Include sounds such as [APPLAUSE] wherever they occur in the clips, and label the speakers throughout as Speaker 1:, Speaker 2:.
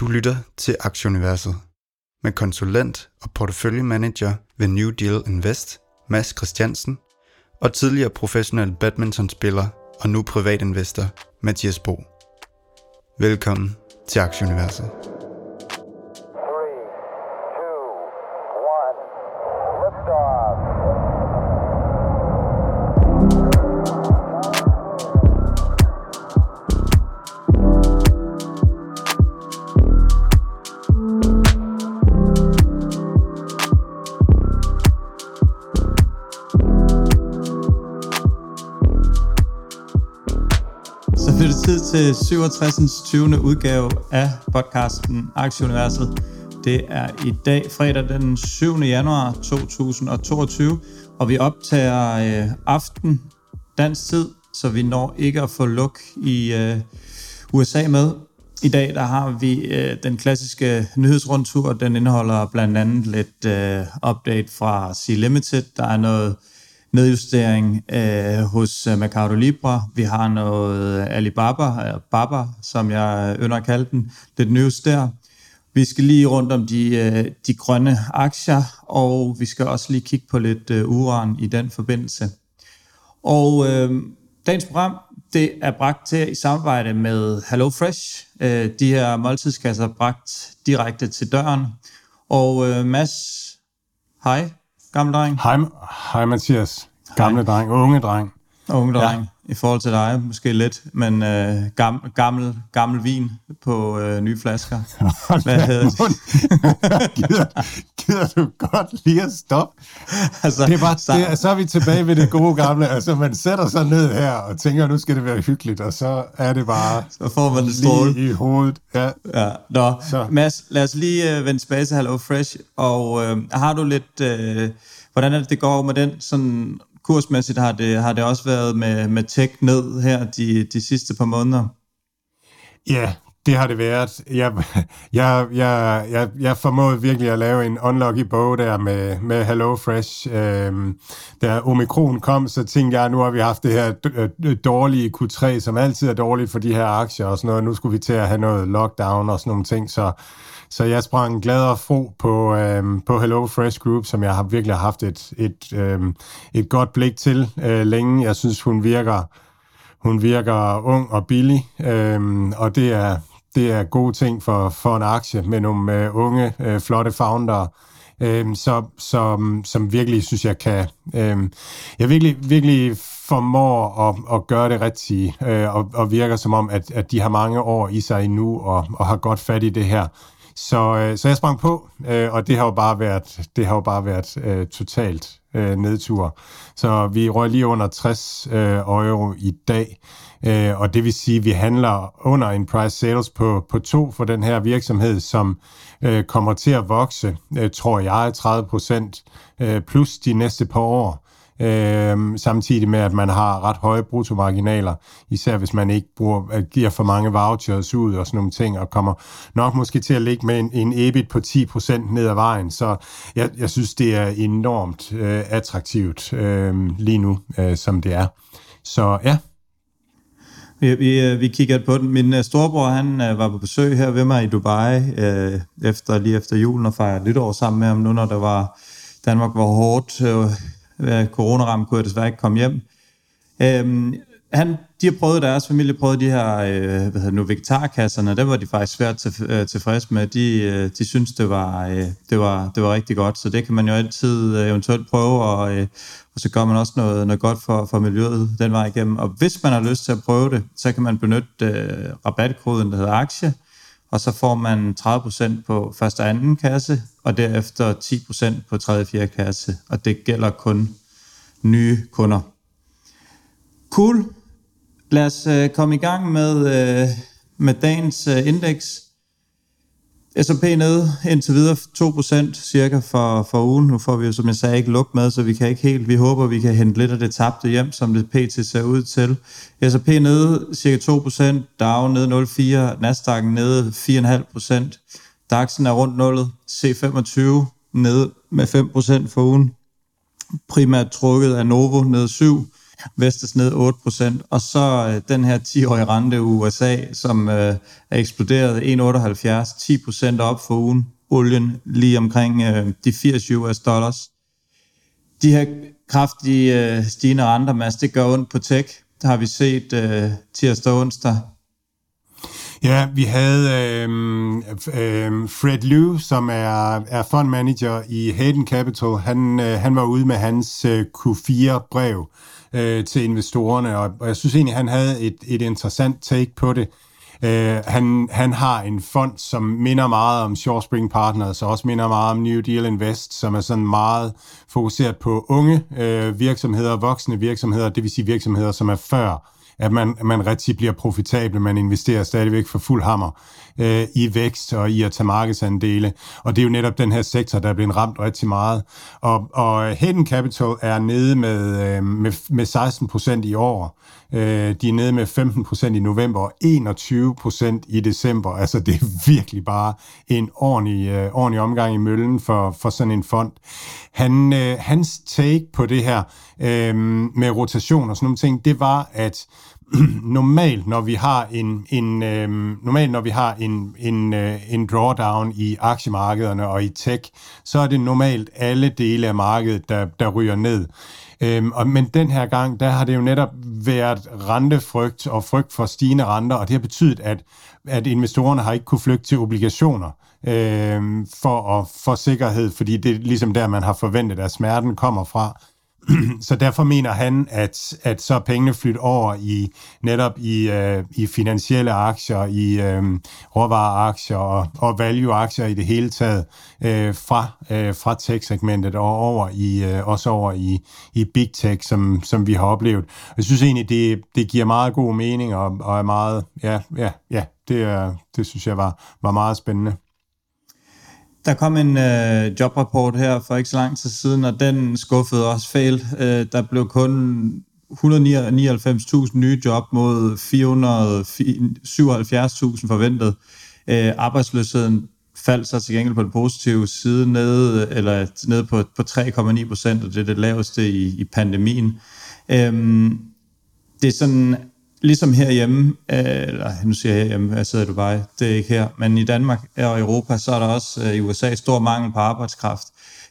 Speaker 1: Du lytter til Aktieuniverset med konsulent og porteføljemanager ved New Deal Invest, Mads Christiansen, og tidligere professionel badmintonspiller og nu privatinvestor, Mathias Bo. Velkommen til Aktieuniverset.
Speaker 2: Til 67. 20. udgave af podcasten Aktieuniverset. Det er i dag, fredag den 7. januar 2022, og vi optager øh, aften dansk tid, så vi når ikke at få luk i øh, USA med. I dag der har vi øh, den klassiske nyhedsrundtur. Den indeholder blandt andet lidt øh, update fra C-Limited. Der er noget nedjustering øh, hos øh, Mercado Libre. Vi har noget Alibaba, eller Baba, som jeg ynder at kalde den, lidt news der. Vi skal lige rundt om de, øh, de grønne aktier, og vi skal også lige kigge på lidt øh, uran i den forbindelse. Og øh, dagens program, det er bragt til i samarbejde med HelloFresh. Øh, de her måltidskasser er bragt direkte til døren. Og øh, Mads, hej, gamle dreng.
Speaker 3: Hej, hej Mathias. Gamle
Speaker 2: Hej.
Speaker 3: dreng, unge dreng.
Speaker 2: Unge dreng, ja. i forhold til dig, måske lidt, men øh, gam, gammel, gammel vin på øh, nye flasker. [LAUGHS] Hvad hedder det?
Speaker 3: gider, gider du godt lige at stoppe?
Speaker 2: Altså,
Speaker 3: Det er bare,
Speaker 2: så-
Speaker 3: det, så er vi tilbage ved det gode gamle. Altså, man sætter sig ned her og tænker, nu skal det være hyggeligt, og så er det bare
Speaker 2: Så får man det stråle.
Speaker 3: lige i hovedet. Ja.
Speaker 2: Ja, nå.
Speaker 3: Så.
Speaker 2: Mads, lad os lige øh, vende tilbage til Hello Fresh, og øh, har du lidt, øh, hvordan er det, det går med den, sådan kursmæssigt har det, har det også været med, med tech ned her de, de sidste par måneder?
Speaker 3: Ja, det har det været. Jeg, jeg, jeg, jeg, jeg formåede virkelig at lave en unlucky bog der med, med Hello Fresh. Øhm, da omikron kom, så tænkte jeg, nu har vi haft det her øh, dårlige Q3, som altid er dårligt for de her aktier og sådan noget. Nu skulle vi til at have noget lockdown og sådan nogle ting, så så jeg sprang glad og fro på, øhm, på Hello Fresh Group, som jeg har virkelig haft et, et, øhm, et godt blik til øh, længe. Jeg synes, hun virker, hun virker ung og billig, øhm, og det er, det er gode ting for, for en aktie med nogle øh, unge, øh, flotte founder, øhm, så, som, som virkelig synes jeg kan, øhm, jeg virkelig, virkelig formår at, at gøre det rigtige, øh, og, og virker som om, at, at de har mange år i sig endnu, og, og har godt fat i det her. Så, øh, så jeg sprang på, øh, og det har jo bare været, det har jo bare været øh, totalt øh, nedtur. Så vi røg lige under 60 øh, euro i dag, øh, og det vil sige, at vi handler under en price sales på, på to for den her virksomhed, som øh, kommer til at vokse, øh, tror jeg, 30 procent øh, plus de næste par år. Øhm, samtidig med, at man har ret høje bruttomarginaler, især hvis man ikke bruger, øh, giver for mange vouchers ud og sådan nogle ting, og kommer nok måske til at ligge med en, en EBIT på 10% ned ad vejen. Så jeg, jeg synes, det er enormt øh, attraktivt øh, lige nu, øh, som det er. Så ja,
Speaker 2: Vi, vi, øh, vi kigger på den. Min øh, storebror, han øh, var på besøg her ved mig i Dubai, øh, efter, lige efter julen, og fejrede nytår sammen med ham, nu når der var, Danmark var hårdt. Øh, coronaramt kunne jeg desværre ikke komme hjem. Øhm, han, de har prøvet, deres familie prøvet de her øh, hvad hedder nu, vegetarkasserne, der var de faktisk svært til, øh, tilfreds med. De, øh, de synes, det var, øh, det, var, det var rigtig godt, så det kan man jo altid øh, eventuelt prøve, og, øh, og så gør man også noget, noget godt for, for miljøet den vej igennem. Og hvis man har lyst til at prøve det, så kan man benytte øh, rabatkoden, der hedder aktie, og så får man 30% på første og anden kasse, og derefter 10% på tredje og 4. kasse, og det gælder kun nye kunder. Cool. Lad os øh, komme i gang med, øh, med dagens øh, indeks. S&P nede indtil videre 2% cirka for, for ugen. Nu får vi jo, som jeg sagde, ikke luk med, så vi kan ikke helt. Vi håber, vi kan hente lidt af det tabte hjem, som det pt. ser ud til. S&P nede cirka 2%, Dow nede 0,4%, Nasdaq nede 4,5%, DAX'en er rundt nullet, C25 ned med 5% for ugen, primært trukket af Novo ned 7, Vestas ned 8%, og så øh, den her 10-årige rente i USA, som øh, er eksploderet 1,78, 10% op for ugen, olien lige omkring øh, de 80 US dollars. De her kraftige øh, stigende renter, Mads, det gør ondt på tech. Det har vi set øh, tirsdag og onsdag.
Speaker 3: Ja, vi havde øh, øh, Fred Liu, som er, er fund manager i Hayden Capital. Han, øh, han var ude med hans øh, Q4-brev øh, til investorerne, og, og jeg synes egentlig, han havde et, et interessant take på det. Uh, han, han har en fond, som minder meget om Shore Spring Partners, og også minder meget om New Deal Invest, som er sådan meget fokuseret på unge uh, virksomheder, voksne virksomheder, det vil sige virksomheder, som er før at man, man rigtig bliver profitabel, man investerer stadigvæk for fuld hammer øh, i vækst og i at tage markedsandele. Og det er jo netop den her sektor, der er blevet ramt rigtig meget. Og, og Hidden Capital er nede med, øh, med, med 16 procent i år. Øh, de er nede med 15 procent i november og 21 procent i december. Altså det er virkelig bare en ordentlig, øh, ordentlig omgang i møllen for, for sådan en fond. Han, øh, hans take på det her øh, med rotation og sådan nogle ting, det var, at [CLEARS THROAT] normalt, når vi har en, en øh, normalt, når vi har en, en, øh, en drawdown i aktiemarkederne og i tech, så er det normalt alle dele af markedet, der, der ryger ned. Øhm, og, men den her gang, der har det jo netop været rentefrygt og frygt for stigende renter, og det har betydet, at, at investorerne har ikke kunne flygte til obligationer øh, for at få sikkerhed, fordi det er ligesom der, man har forventet, at smerten kommer fra. [CLEARS THROAT] så derfor mener han, at, at så er pengene flyttet over i netop i, øh, i finansielle aktier, i øh, råvareaktier og, og value-aktier i det hele taget øh, fra, øh, fra tech-segmentet og over i, øh, også over i, i big tech, som, som vi har oplevet. Jeg synes egentlig, det, det giver meget god mening og, og er meget, ja, ja, ja det, det synes jeg var, var meget spændende.
Speaker 2: Der kom en øh, jobrapport her for ikke så lang tid siden, og den skuffede også fejl. Øh, der blev kun 199.000 nye job mod 477.000 forventet. Øh, arbejdsløsheden faldt så til gengæld på den positive side nede, eller nede på, på 3,9 procent, og det er det laveste i, i pandemien. Øhm, det er sådan ligesom herhjemme, øh, eller nu siger jeg herhjemme, jeg sidder i Dubai, det er ikke her, men i Danmark og Europa, så er der også øh, i USA stor mangel på arbejdskraft.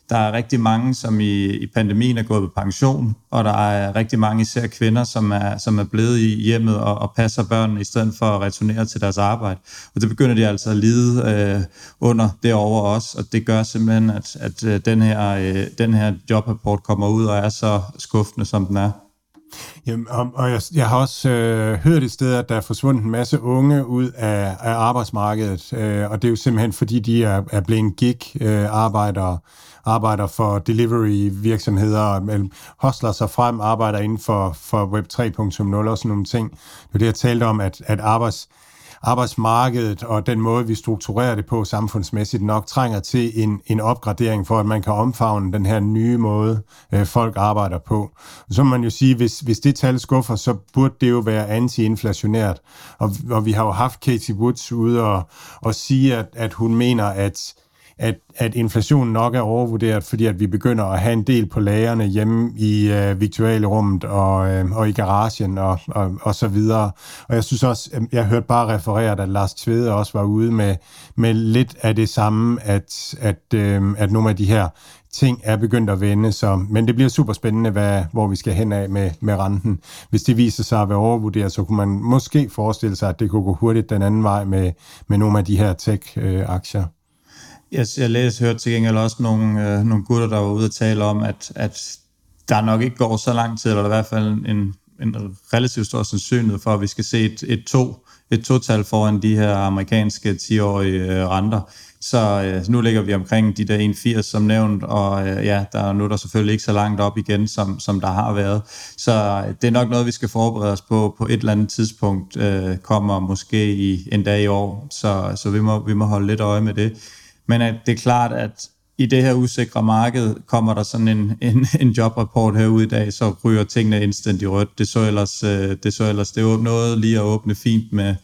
Speaker 2: Der er rigtig mange, som i, i pandemien er gået på pension, og der er rigtig mange, især kvinder, som er, som er blevet i hjemmet og, og passer børnene, i stedet for at returnere til deres arbejde. Og det begynder de altså at lide øh, under derover også, og det gør simpelthen, at, at øh, den, her, øh, den her jobrapport kommer ud og er så skuffende, som den er.
Speaker 3: Jamen, og, og jeg, jeg har også øh, hørt et sted, at der er forsvundet en masse unge ud af, af arbejdsmarkedet, øh, og det er jo simpelthen fordi, de er, er blevet gig-arbejdere, øh, arbejder for delivery-virksomheder, hostler sig frem, arbejder inden for, for Web 3.0 og sådan nogle ting. Det er det, jeg talte om, at, at arbejds arbejdsmarkedet og den måde, vi strukturerer det på samfundsmæssigt, nok trænger til en, en opgradering for, at man kan omfavne den her nye måde, øh, folk arbejder på. Så må man jo sige, hvis, hvis det tal skuffer, så burde det jo være anti-inflationært. Og, og vi har jo haft Katie Woods ude og, og sige, at, at hun mener, at at, at inflationen nok er overvurderet, fordi at vi begynder at have en del på lagerne hjemme i øh, virtuelle rummet og, øh, og i garagen og, og, og så videre. Og jeg synes også, øh, jeg hørte bare refereret, at Lars Tvede også var ude med, med lidt af det samme, at, at, øh, at nogle af de her ting er begyndt at vende, så, men det bliver super spændende, hvad, hvor vi skal hen af med, med renten. Hvis det viser sig at være overvurderet, så kunne man måske forestille sig, at det kunne gå hurtigt den anden vej med, med nogle af de her tech-aktier.
Speaker 2: Øh, jeg, jeg læste, hørte til gengæld også nogle, øh, nogle gutter, der var ude og tale om, at, at der nok ikke går så lang tid, eller i hvert fald en, en relativt stor sandsynlighed for, at vi skal se et, et to et total foran de her amerikanske 10-årige øh, renter. Så øh, nu ligger vi omkring de der 1,80 som nævnt, og øh, ja, der er nu der selvfølgelig ikke så langt op igen, som, som der har været. Så øh, det er nok noget, vi skal forberede os på på et eller andet tidspunkt, øh, kommer måske i en dag i år, så, så vi, må, vi må holde lidt øje med det. Men at det er klart, at i det her usikre marked kommer der sådan en, en, en jobrapport herude i dag, så ryger tingene instant i rødt. Det så ellers, øh, det, så ellers, det noget lige at åbne fint med,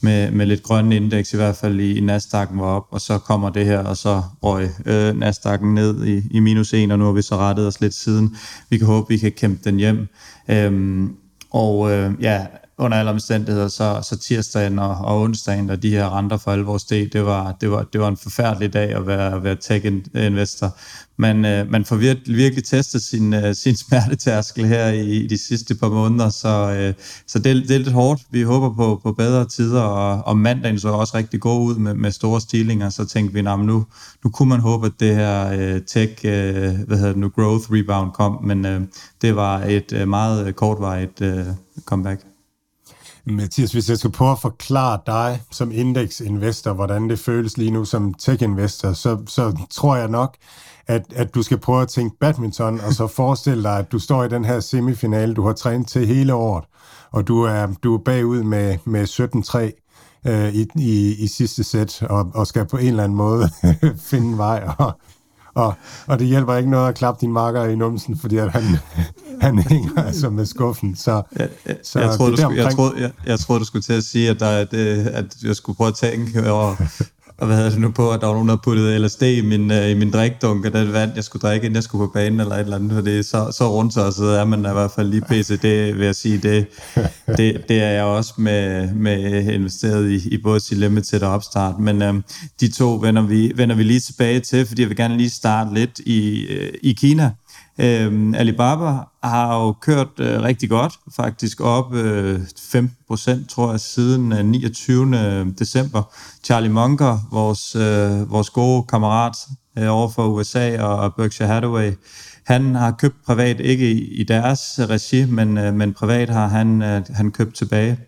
Speaker 2: med, med lidt grønne indeks, i hvert fald i, i Nasdaq'en var op, og så kommer det her, og så røg øh, Nasdaq'en ned i, i minus 1, og nu har vi så rettet os lidt siden. Vi kan håbe, vi kan kæmpe den hjem. Øhm, og øh, ja, under alle omstændigheder, så, så tirsdagen og, og onsdagen, og de her renter for alvor steg, det var, det, var, det var en forfærdelig dag at være, være tech-investor. Man, øh, man får virkelig, virkelig testet sin, øh, [LAUGHS] sin smertetærskel her i, i de sidste par måneder, så, øh, så det, det er lidt hårdt. Vi håber på, på bedre tider, og, og mandagen så også rigtig god ud med, med store stillinger, så tænkte vi, nah, nu, nu kunne man håbe, at det her øh, tech, øh, hvad hedder det nu, growth rebound kom, men øh, det var et øh, meget øh, kortvarigt øh, comeback.
Speaker 3: Mathias, hvis jeg skal prøve at forklare dig som indeksinvestor, hvordan det føles lige nu som tech-investor, så, så tror jeg nok, at, at du skal prøve at tænke badminton, og så forestille dig, at du står i den her semifinale, du har trænet til hele året, og du er, du er bagud med, med 17-3 øh, i, i, i sidste sæt, og, og skal på en eller anden måde [LAUGHS] finde vej, og, og, og det hjælper ikke noget at klappe din marker i numsen, fordi at han, [LAUGHS] han hænger altså med skuffen. Så,
Speaker 2: ja, så jeg, troede, du skulle, jeg, troede, jeg, jeg troede, du skulle til at sige, at, der, at, at jeg skulle prøve at tænke over, og hvad hedder det nu på, at der var nogen, der puttede LSD i min, uh, i min drikdunk, og det vand, jeg skulle drikke, inden jeg skulle på banen, eller et eller andet, for det er så, så rundt så, så er man i hvert fald lige pc, det vil jeg sige, det, [LAUGHS] det, det er jeg også med, med investeret i, i både til Limited og Opstart, men um, de to vender vi, vender vi lige tilbage til, fordi jeg vil gerne lige starte lidt i, uh, i Kina, Øhm, Alibaba har jo kørt øh, rigtig godt, faktisk op øh, 15% tror jeg, siden øh, 29. Øh, december. Charlie Munger, vores, øh, vores gode kammerat øh, over for USA og Berkshire Hathaway, han har købt privat, ikke i, i deres regi, men, øh, men privat har han, øh, han købt tilbage.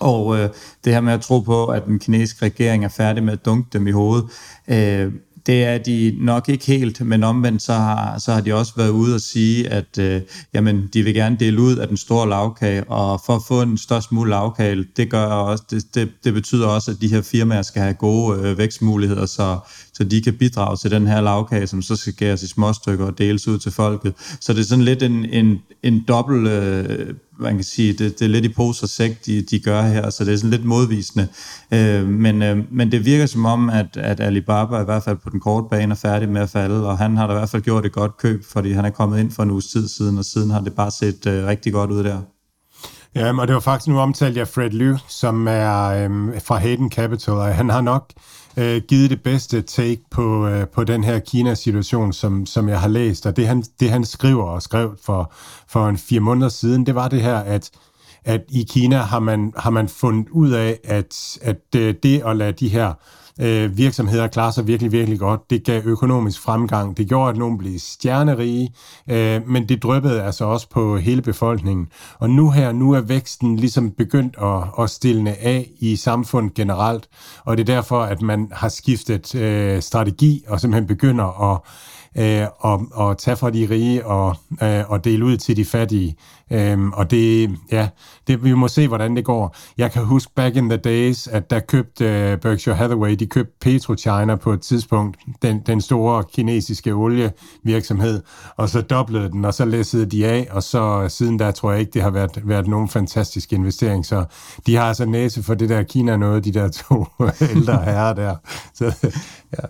Speaker 2: Og øh, det her med at tro på, at den kinesiske regering er færdig med at dunke dem i hovedet, øh, det er de nok ikke helt, men omvendt så har, så har de også været ude og sige, at øh, jamen, de vil gerne dele ud af den store lavkage, og for at få en størst mulig lavkage, det, gør også, det, det, det betyder også, at de her firmaer skal have gode øh, vækstmuligheder, så, så de kan bidrage til den her lavkage, som så skal gæres i små stykker og deles ud til folket. Så det er sådan lidt en, en, en dobbelt, øh, man kan sige, det, det er lidt i pose og sæk, de, de gør her, så det er sådan lidt modvisende. Øh, men, øh, men det virker som om, at, at Alibaba i hvert fald på den korte bane er færdig med at falde, og han har da i hvert fald gjort et godt køb, fordi han er kommet ind for en uges tid siden, og siden har det bare set øh, rigtig godt ud der.
Speaker 3: Ja, og det var faktisk nu omtalt jeg Fred Liu, som er øh, fra Hayden Capital, og han har nok øh, givet det bedste take på, øh, på den her Kina-situation, som, som jeg har læst. Og det han, det han skriver og skrev for, for en fire måneder siden, det var det her, at at i Kina har man, har man fundet ud af, at, at øh, det at lade de her øh, virksomheder klarer sig virkelig, virkelig godt. Det gav økonomisk fremgang. Det gjorde, at nogen blev stjernerige, øh, men det dryppede altså også på hele befolkningen. Og nu her, nu er væksten ligesom begyndt at, at stille af i samfundet generelt, og det er derfor, at man har skiftet øh, strategi og simpelthen begynder at øh, og, og tage fra de rige og, øh, og dele ud til de fattige. Øhm, og det, ja, det, vi må se, hvordan det går. Jeg kan huske back in the days, at der købte øh, Berkshire Hathaway, de købte PetroChina på et tidspunkt, den, den store kinesiske olievirksomhed, og så doblede den, og så læssede de af, og så øh, siden der tror jeg ikke, det har været, været nogen fantastisk investering. Så de har altså næse for det der Kina noget, de der to [LAUGHS] ældre herrer der. Så,
Speaker 2: ja.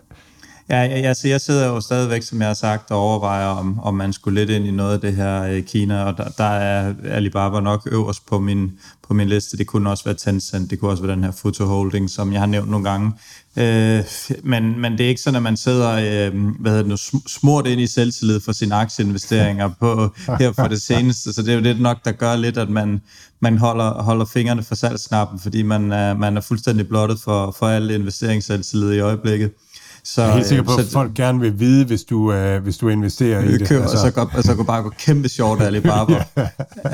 Speaker 2: Ja, jeg, så altså, jeg sidder jo stadigvæk, som jeg har sagt, og overvejer, om, om man skulle lidt ind i noget af det her øh, Kina, og der, der er Alibaba nok øverst på min, på min liste. Det kunne også være Tencent, det kunne også være den her Futo Holding, som jeg har nævnt nogle gange. Øh, men, men det er ikke sådan, at man sidder øh, hvad hedder det nu, smurt ind i selvtillid for sine aktieinvesteringer på, her for det seneste. Så det er jo det nok, der gør lidt, at man, man holder, holder fingrene for salgsnappen, fordi man, er, man er fuldstændig blottet for, for alle investeringsselvtillid i øjeblikket.
Speaker 3: Så, jeg er helt sikker på, at så, folk gerne vil vide, hvis du, uh, hvis du investerer i det.
Speaker 2: Køber, altså. Og så går, og så går bare gå kæmpe short Alibaba. [LAUGHS]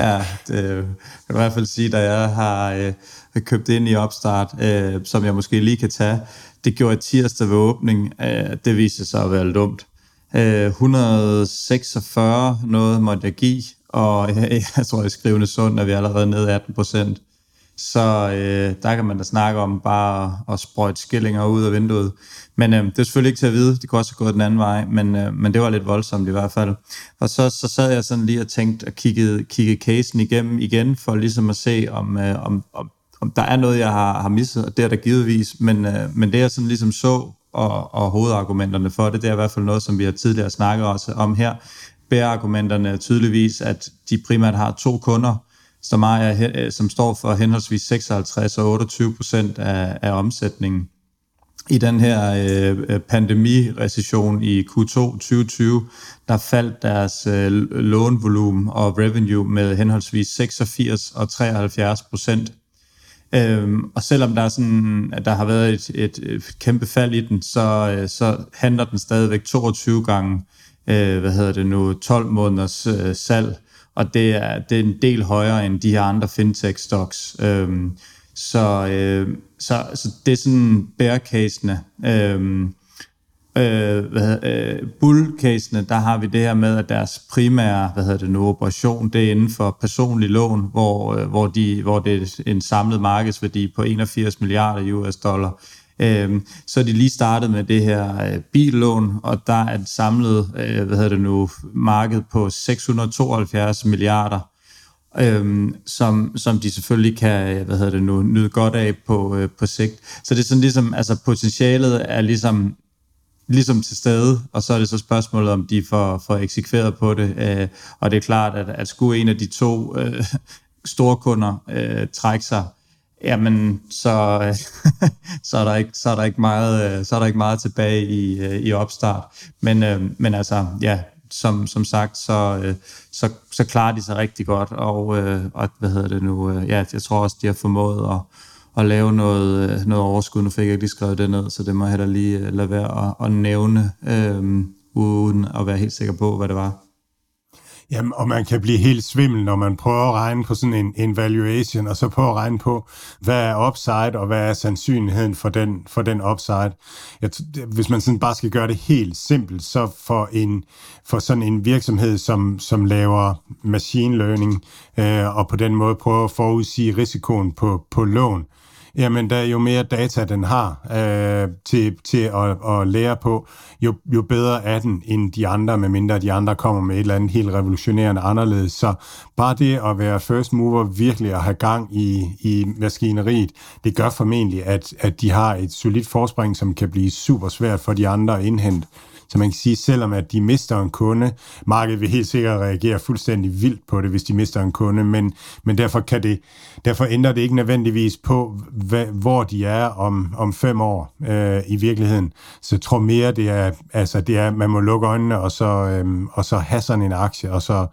Speaker 2: ja, det kan du i hvert fald sige, da jeg har uh, købt ind i opstart, uh, som jeg måske lige kan tage. Det gjorde jeg tirsdag ved åbning. Uh, det viste sig at være dumt. Uh, 146 noget måtte jeg give, og [LAUGHS] jeg, jeg tror, i skrivende sund er vi allerede nede 18 procent. Så øh, der kan man da snakke om bare at sprøjte skillinger ud af vinduet. Men øh, det er selvfølgelig ikke til at vide. Det kunne også have gået den anden vej, men, øh, men det var lidt voldsomt i hvert fald. Og så, så sad jeg sådan lige og tænkte og kiggede, kiggede casen igennem igen, for ligesom at se, om, øh, om, om om der er noget, jeg har, har misset, og det er der givetvis, men, øh, men det jeg sådan ligesom så, og, og hovedargumenterne for det, det er i hvert fald noget, som vi har tidligere snakket også om her. Bærargumenterne er tydeligvis, at de primært har to kunder, som, er, øh, som står for henholdsvis 56 og 28 procent af, af omsætningen. I den her øh, pandemirecession i Q2 2020, der faldt deres øh, lånvolumen og revenue med henholdsvis 86 og 73 procent. Øhm, og selvom der, er sådan, at der har været et, et, et kæmpe fald i den, så, øh, så handler den stadigvæk 22 gange, øh, hvad hedder det nu, 12 måneders øh, salg og det er, det er en del højere end de her andre fintech-stocks. Øhm, så, øh, så, så det er sådan bear-casene. Øhm, øh, hvad, øh, bull-casene, der har vi det her med, at deres primære hvad hedder det nu, operation, det er inden for personlig lån, hvor, øh, hvor, de, hvor det er en samlet markedsværdi på 81 milliarder US dollar. Øh, så er de lige startet med det her øh, billån, og der er et samlet øh, hvad hedder det nu, marked på 672 milliarder, øhm, som, som de selvfølgelig kan hvad hedder det nu, nyde godt af på, øh, på sigt. Så det er sådan ligesom, altså potentialet er ligesom ligesom til stede, og så er det så spørgsmålet, om de får, får eksekveret på det. Øh, og det er klart, at, at skulle en af de to øh, store kunder øh, trække sig, jamen så, [LAUGHS] så, er der ikke, så, er der ikke meget, øh, så er der ikke meget tilbage i, øh, i opstart. Men, øh, men altså, ja, som, som sagt, så, øh, så, så klarer de sig rigtig godt, og, øh, og hvad hedder det nu, øh, ja, jeg tror også, de har formået at, at lave noget, øh, noget overskud. Nu fik jeg ikke lige skrevet det ned, så det må jeg heller lige lade være at, at nævne, øh, uden at være helt sikker på, hvad det var.
Speaker 3: Jamen, og man kan blive helt svimmel, når man prøver at regne på sådan en, en valuation, og så prøver at regne på, hvad er upside, og hvad er sandsynligheden for den, for den upside. Jeg, hvis man sådan bare skal gøre det helt simpelt, så for, en, for sådan en virksomhed, som, som laver machine learning, øh, og på den måde prøver at forudsige risikoen på, på lån, Jamen, der er jo mere data, den har øh, til, til at, at lære på, jo, jo bedre er den end de andre, medmindre de andre kommer med et eller andet helt revolutionerende anderledes. Så bare det at være first mover, virkelig at have gang i, i maskineriet, det gør formentlig, at, at de har et solidt forspring, som kan blive super svært for de andre at indhente. Så man kan sige, selvom at de mister en kunde, markedet vil helt sikkert reagere fuldstændig vildt på det, hvis de mister en kunde, men, men derfor, kan det, derfor ændrer det ikke nødvendigvis på, hvad, hvor de er om, om fem år øh, i virkeligheden. Så jeg tror mere, det er, altså, det er, man må lukke øjnene, og så, øh, og så have sådan en aktie, og så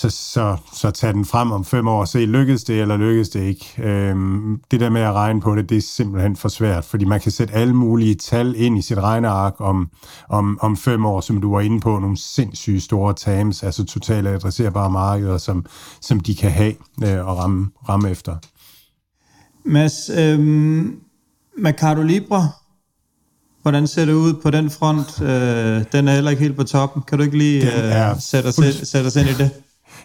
Speaker 3: så, så, så tag den frem om fem år og se, lykkedes det eller lykkedes det ikke. Øhm, det der med at regne på det, det er simpelthen for svært, fordi man kan sætte alle mulige tal ind i sit regneark om, om, om fem år, som du var inde på, nogle sindssygt store TAMs, altså totalt adresserbare markeder, som, som de kan have øh, og ramme, ramme efter.
Speaker 2: Mads, øhm, Mercado Libre, Hvordan ser det ud på den front? Øh, den er heller ikke helt på toppen. Kan du ikke lige øh, sætte, os, sætte os ind i det?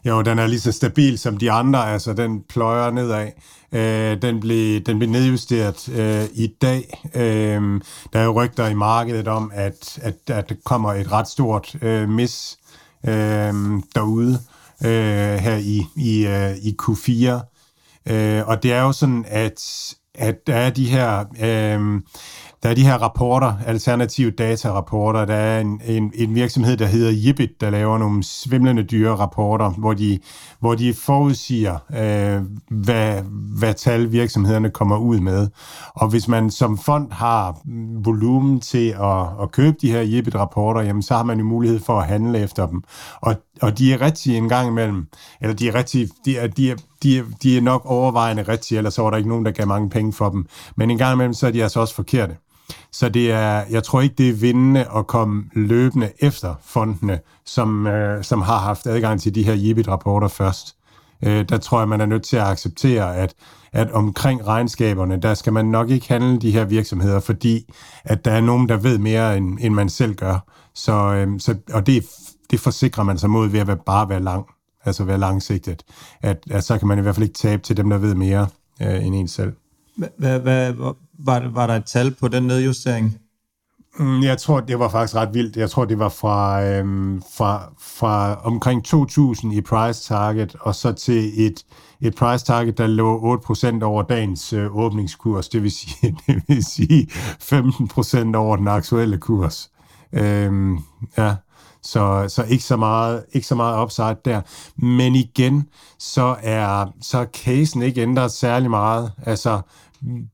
Speaker 3: Jo, den er lige så stabil som de andre, altså den pløjer nedad. Øh, den, blev, den blev nedjusteret øh, i dag. Øh, der er jo rygter i markedet om, at, at, at der kommer et ret stort øh, mis øh, derude øh, her i, i, øh, i Q4. Øh, og det er jo sådan, at, at der er de her... Øh, der er de her rapporter, alternative datarapporter. Der er en, en, en virksomhed, der hedder Jibbit, der laver nogle svimlende dyre rapporter, hvor de, hvor de forudsiger, øh, hvad, hvad tal virksomhederne kommer ud med. Og hvis man som fond har volumen til at, at købe de her Jibbit-rapporter, jamen så har man jo mulighed for at handle efter dem. Og, og de er rigtige en gang imellem, eller de er rigtige, de er, de er, de er, de er nok overvejende rigtige, ellers så var der ikke nogen, der gav mange penge for dem. Men en gang imellem, så er de altså også forkerte. Så det er, jeg tror ikke, det er vindende at komme løbende efter fondene, som, øh, som har haft adgang til de her Jibit-rapporter først. Øh, der tror jeg, man er nødt til at acceptere, at, at omkring regnskaberne, der skal man nok ikke handle de her virksomheder, fordi at der er nogen, der ved mere, end, end man selv gør. Så, øh, så, og det, det forsikrer man sig mod ved at være, bare være lang, altså være langsigtet. At, at så kan man i hvert fald ikke tabe til dem, der ved mere øh, end en selv.
Speaker 2: Hvad, hvad, var, var der et tal på den nedjustering?
Speaker 3: Mm, jeg tror, det var faktisk ret vildt. Jeg tror, det var fra, øhm, fra, fra omkring 2.000 i price target, og så til et, et price target, der lå 8% over dagens øh, åbningskurs, det vil sige, [LAUGHS] det vil sige 15% over den aktuelle kurs. Øhm, ja, så, så ikke så meget, ikke så meget upside der. Men igen, så er, så er casen ikke ændret særlig meget. Altså,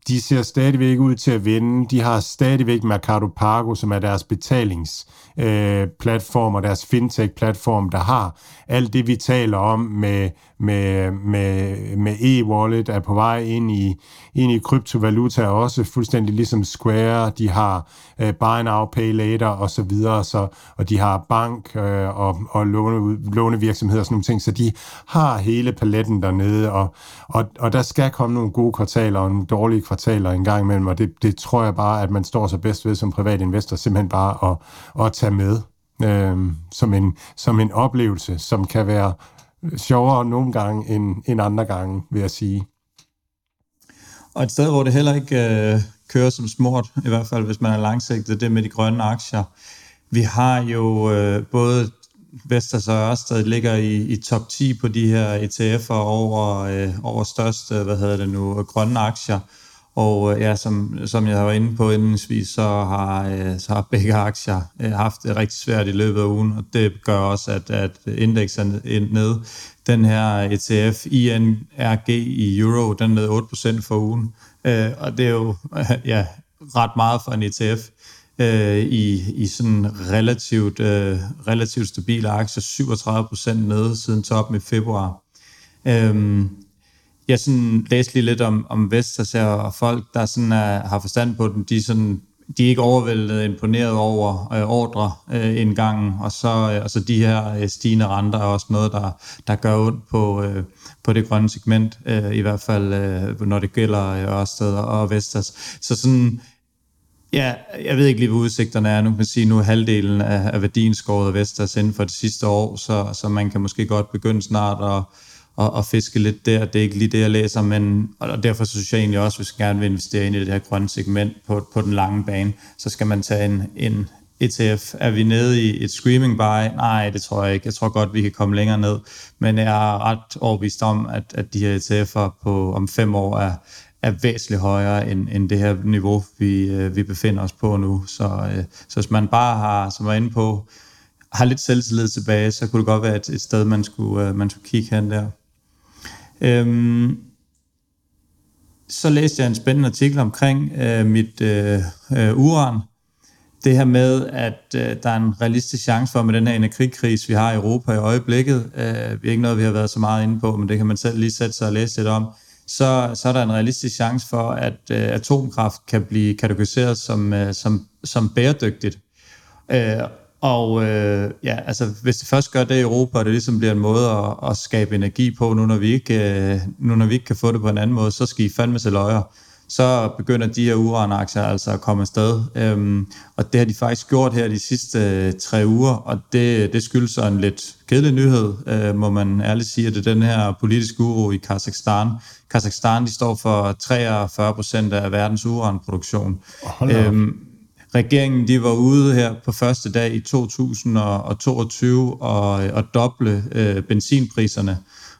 Speaker 3: de ser stadigvæk ud til at vinde. De har stadigvæk Mercado Pago, som er deres betalingsplatform øh, og deres fintech-platform, der har alt det, vi taler om med, med, med, med e-wallet, er på vej ind i, ind i kryptovaluta, også fuldstændig ligesom Square. De har øh, Buy Now, Pay Later og så videre, så, og de har bank øh, og, og låne, lånevirksomheder og sådan nogle ting, så de har hele paletten dernede, og, og, og der skal komme nogle gode kvartaler og nogle dårlige kvartaler en gang imellem, og det, det tror jeg bare, at man står så bedst ved som privat investor, simpelthen bare at, at tage med øh, som, en, som en oplevelse, som kan være sjovere nogle gange end, end andre gange, vil jeg sige.
Speaker 2: Og et sted, hvor det heller ikke øh, kører som smurt, i hvert fald hvis man er langsigtet, det med de grønne aktier. Vi har jo øh, både Vestas og Ørsted ligger i, i top 10 på de her ETF'er over, øh, over største, hvad hedder det nu, grønne aktier. Og øh, ja, som, som jeg var inde på indensvis, så har, øh, så har begge aktier øh, haft det rigtig svært i løbet af ugen, og det gør også, at, at indekserne er ned. Den her ETF INRG i euro, den er ned 8% for ugen, og det er jo [LAUGHS] ja, ret meget for en ETF i, i sådan relativt, relativt stabile aktier, 37% nede siden toppen i februar. Øhm, jeg sådan læste lige lidt om, om Vestas og folk, der sådan er, har forstand på den, de, sådan, de er ikke overvældet imponeret over øh, ordre øh, en gang, og så, øh, og så de her øh, stigende renter er også noget, der, der gør ondt på, øh, på det grønne segment, øh, i hvert fald øh, når det gælder øh, Ørsted og Vestas. Så sådan, Ja, jeg ved ikke lige, hvad udsigterne er. Nu kan man sige, nu er halvdelen af, af værdien skåret af Vestas inden for det sidste år, så, så man kan måske godt begynde snart at, og, og fiske lidt der. Det er ikke lige det, jeg læser, men og derfor synes jeg egentlig også, hvis man gerne vil investere ind i det her grønne segment på, på den lange bane, så skal man tage en, en ETF. Er vi nede i et screaming buy? Nej, det tror jeg ikke. Jeg tror godt, vi kan komme længere ned. Men jeg er ret overbevist om, at, at de her ETF'er på, om fem år er, er væsentligt højere end, end det her niveau, vi, øh, vi befinder os på nu. Så, øh, så hvis man bare har, som var inde på, har lidt selvtillid tilbage, så kunne det godt være et, et sted, man skulle, øh, man skulle kigge hen der. Øhm, så læste jeg en spændende artikel omkring øh, mit øh, øh, uran. Det her med, at øh, der er en realistisk chance for, med den her energikris, vi har i Europa i øjeblikket, øh, det er ikke noget, vi har været så meget inde på, men det kan man selv lige sætte sig og læse lidt om, så, så er der en realistisk chance for, at øh, atomkraft kan blive kategoriseret som, øh, som, som bæredygtigt. Øh, og øh, ja, altså, hvis det først gør det i Europa, og det ligesom bliver en måde at, at skabe energi på, nu når, vi ikke, øh, nu når vi ikke kan få det på en anden måde, så skal I fandme til løjer. Så begynder de her uranaktier altså at komme afsted. Øhm, og det har de faktisk gjort her de sidste øh, tre uger, og det, det skyldes så en lidt kedelig nyhed, øh, må man ærligt sige, at det er den her politiske uro i Kazakhstan. Kazakhstan de står for 43 procent af verdens uranproduktion. Øhm, Regeringen de var ude her på første dag i 2022 og, og doble øh, benzinpriserne,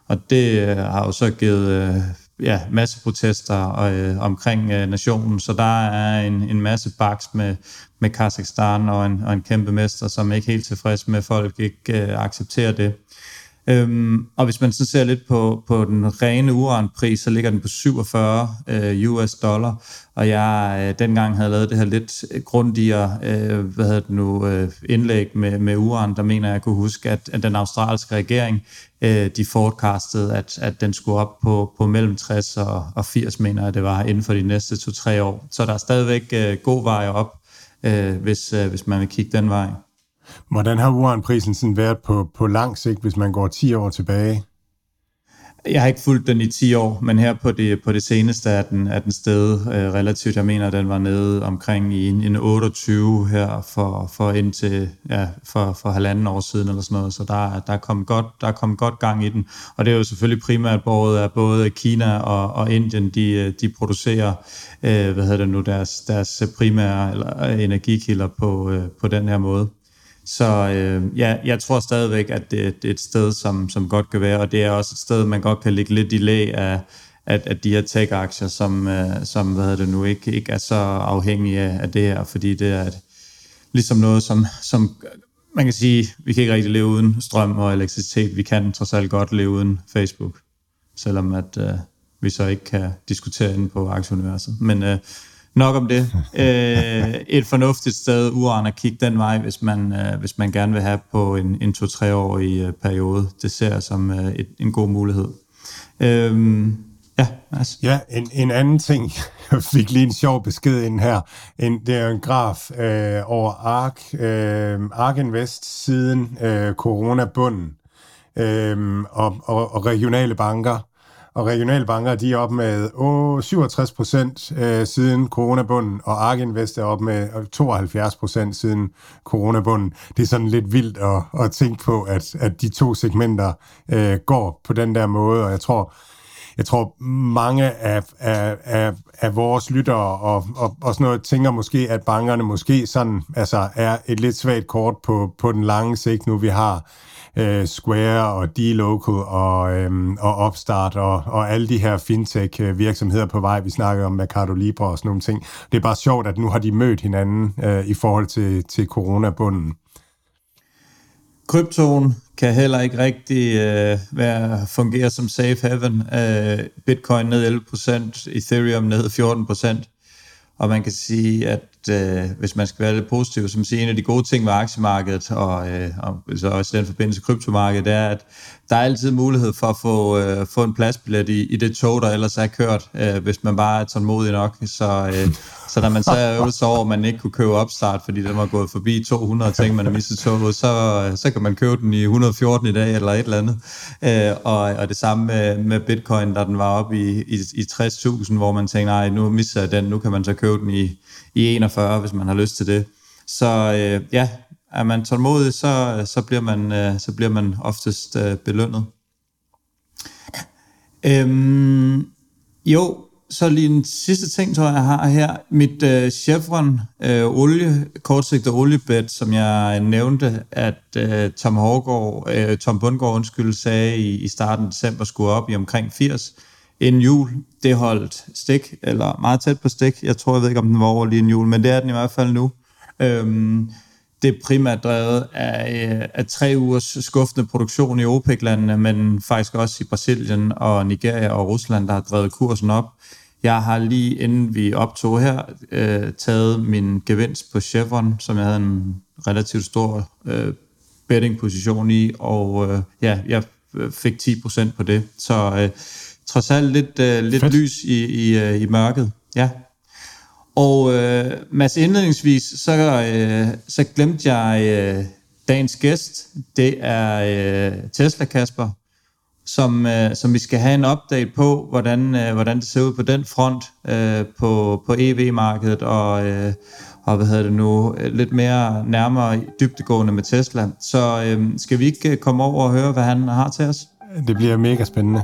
Speaker 2: og det øh, har jo så givet øh, ja, masse protester øh, omkring øh, nationen, så der er en, en masse baks med, med Kazakhstan og en, og en kæmpe mester, som er ikke helt tilfreds med, at folk ikke øh, accepterer det. Øhm, og hvis man så ser lidt på, på den rene uranpris, så ligger den på 47 øh, US dollar. Og jeg øh, dengang havde lavet det her lidt grundigere øh, hvad hedder det nu, øh, indlæg med, med uran, der mener jeg, kunne huske, at, at den australske regering, øh, de forecastede, at, at den skulle op på, på mellem 60 og, og 80, mener jeg, det var inden for de næste 2-3 år. Så der er stadigvæk øh, god vej op, øh, hvis, øh, hvis man vil kigge den vej.
Speaker 3: Hvordan har uranprisen sådan været på, på lang sigt, hvis man går 10 år tilbage?
Speaker 2: jeg har ikke fulgt den i 10 år, men her på det, på det seneste er den, er den stedet øh, relativt. Jeg mener, den var nede omkring i en, en 28 her for, for indtil ja, for, for halvanden år siden eller sådan noget. Så der, der, er kommet godt, der er kommet godt gang i den. Og det er jo selvfølgelig primært både, at både Kina og, og Indien, de, de producerer øh, hvad hedder det nu, deres, deres primære eller, øh, energikilder på, øh, på den her måde. Så øh, ja, jeg tror stadigvæk, at det, det er et sted, som, som godt kan være, og det er også et sted, man godt kan ligge lidt i læ af, at, at de her tech-aktier, som, øh, som hvad hedder det nu, ikke, ikke er så afhængige af, det her, fordi det er et, ligesom noget, som, som man kan sige, vi kan ikke rigtig leve uden strøm og elektricitet. Vi kan trods alt godt leve uden Facebook, selvom at øh, vi så ikke kan diskutere inde på aktieuniverset. Men øh, Nok om det. [LAUGHS] Øh, et fornuftigt sted, uran at kigge den vej, hvis man, øh, hvis man gerne vil have på en, en to-treårig øh, periode. Det ser jeg som øh, et, en god mulighed. Øh,
Speaker 3: ja, altså. Ja, en, en anden ting, [LAUGHS] jeg fik lige en sjov besked ind her. En, det er en graf øh, over ARK, øh, ARK Invest siden øh, coronabunden øh, og, og, og regionale banker og regionalbanker de er op med 67 procent øh, siden coronabunden, og Ark Invest er op med øh, 72 procent siden coronabunden. Det er sådan lidt vildt at, at tænke på, at, at de to segmenter øh, går på den der måde, og jeg tror, jeg tror mange af, af, af, af vores lyttere og, og, og sådan noget tænker måske, at bankerne måske sådan, altså er et lidt svagt kort på, på den lange sigt, nu vi har øh, Square og D-Local og, øh, og Upstart og, og alle de her fintech-virksomheder øh, på vej. Vi snakker om Mercado Libre og sådan nogle ting. Det er bare sjovt, at nu har de mødt hinanden øh, i forhold til, til coronabunden.
Speaker 2: Kryptoen kan heller ikke rigtig øh, være, fungere som safe haven. Øh, Bitcoin ned 11%, Ethereum ned 14%. Og man kan sige, at øh, hvis man skal være lidt positiv, som siger, en af de gode ting ved aktiemarkedet, og, øh, og så også i den forbindelse kryptomarkedet, er, at der er altid mulighed for at få, øh, få en pladsbillet i, i det tog, der ellers er kørt, øh, hvis man bare er tålmodig nok. Så, øh, så når man så er sig over, at man ikke kunne købe opstart, fordi den var gået forbi 200 ting, man har mistet toget, så, øh, så kan man købe den i 114 i dag, eller et eller andet. Øh, og, og det samme med, med bitcoin, da den var oppe i, i, i 60.000, hvor man tænkte, nej, nu misser jeg den, nu kan man så købe den i, i 41, hvis man har lyst til det. Så øh, ja, er man tålmodig, så, så, bliver, man, øh, så bliver man oftest øh, belønnet. Øhm, jo, så lige en sidste ting, tror jeg, jeg har her. Mit øh, Chevron øh, olie, kortsigtet oliebed, som jeg nævnte, at øh, Tom Hårgaard, øh, Tom Bundgaard, undskyld, sagde i, i starten af december skulle op i omkring 80 en jul. Det holdt stik, eller meget tæt på stik. Jeg tror, jeg ved ikke, om den var over lige en jul, men det er den i hvert fald nu. Øhm, det er primært drevet af, øh, af tre ugers skuffende produktion i OPEC-landene, men faktisk også i Brasilien og Nigeria og Rusland, der har drevet kursen op. Jeg har lige inden vi optog her, øh, taget min gevinst på Chevron, som jeg havde en relativt stor øh, betting-position i, og øh, ja, jeg øh, fik 10% på det. Så øh, trods alt lidt, øh, lidt lys i, i, øh, i mørket. Ja. Og øh, Mads, indledningsvis, så, øh, så glemte jeg øh, dagens gæst. Det er øh, Tesla Kasper, som, øh, som vi skal have en update på, hvordan, øh, hvordan det ser ud på den front øh, på, på EV-markedet, og, øh, og hvad hedder det nu, lidt mere nærmere dybtegående med Tesla. Så øh, skal vi ikke øh, komme over og høre, hvad han har til os?
Speaker 3: Det bliver mega spændende.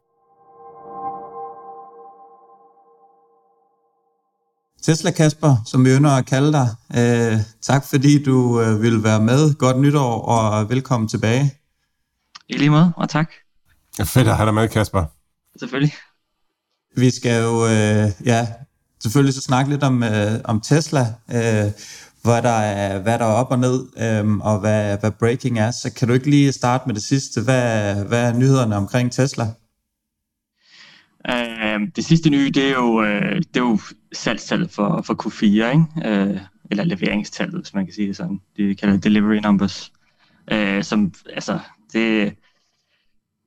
Speaker 2: Tesla Kasper, som vi ønsker at kalde dig. Øh, tak fordi du øh, vil være med. Godt nytår og velkommen tilbage.
Speaker 4: I lige måde, og tak.
Speaker 3: Ja, fedt at have dig med, Kasper.
Speaker 4: Selvfølgelig.
Speaker 2: Vi skal jo, øh, ja, selvfølgelig så snakke lidt om, øh, om Tesla. Øh, hvad der er, hvad der er op og ned, øhm, og hvad, hvad breaking er. Så kan du ikke lige starte med det sidste? Hvad, hvad er nyhederne omkring Tesla?
Speaker 4: Øh, det sidste nye, det er jo, øh, det er jo salgstallet for, for Q4, ikke? Øh, eller leveringstallet, hvis man kan sige det sådan. De kalder det delivery numbers. Uh, som, altså, det,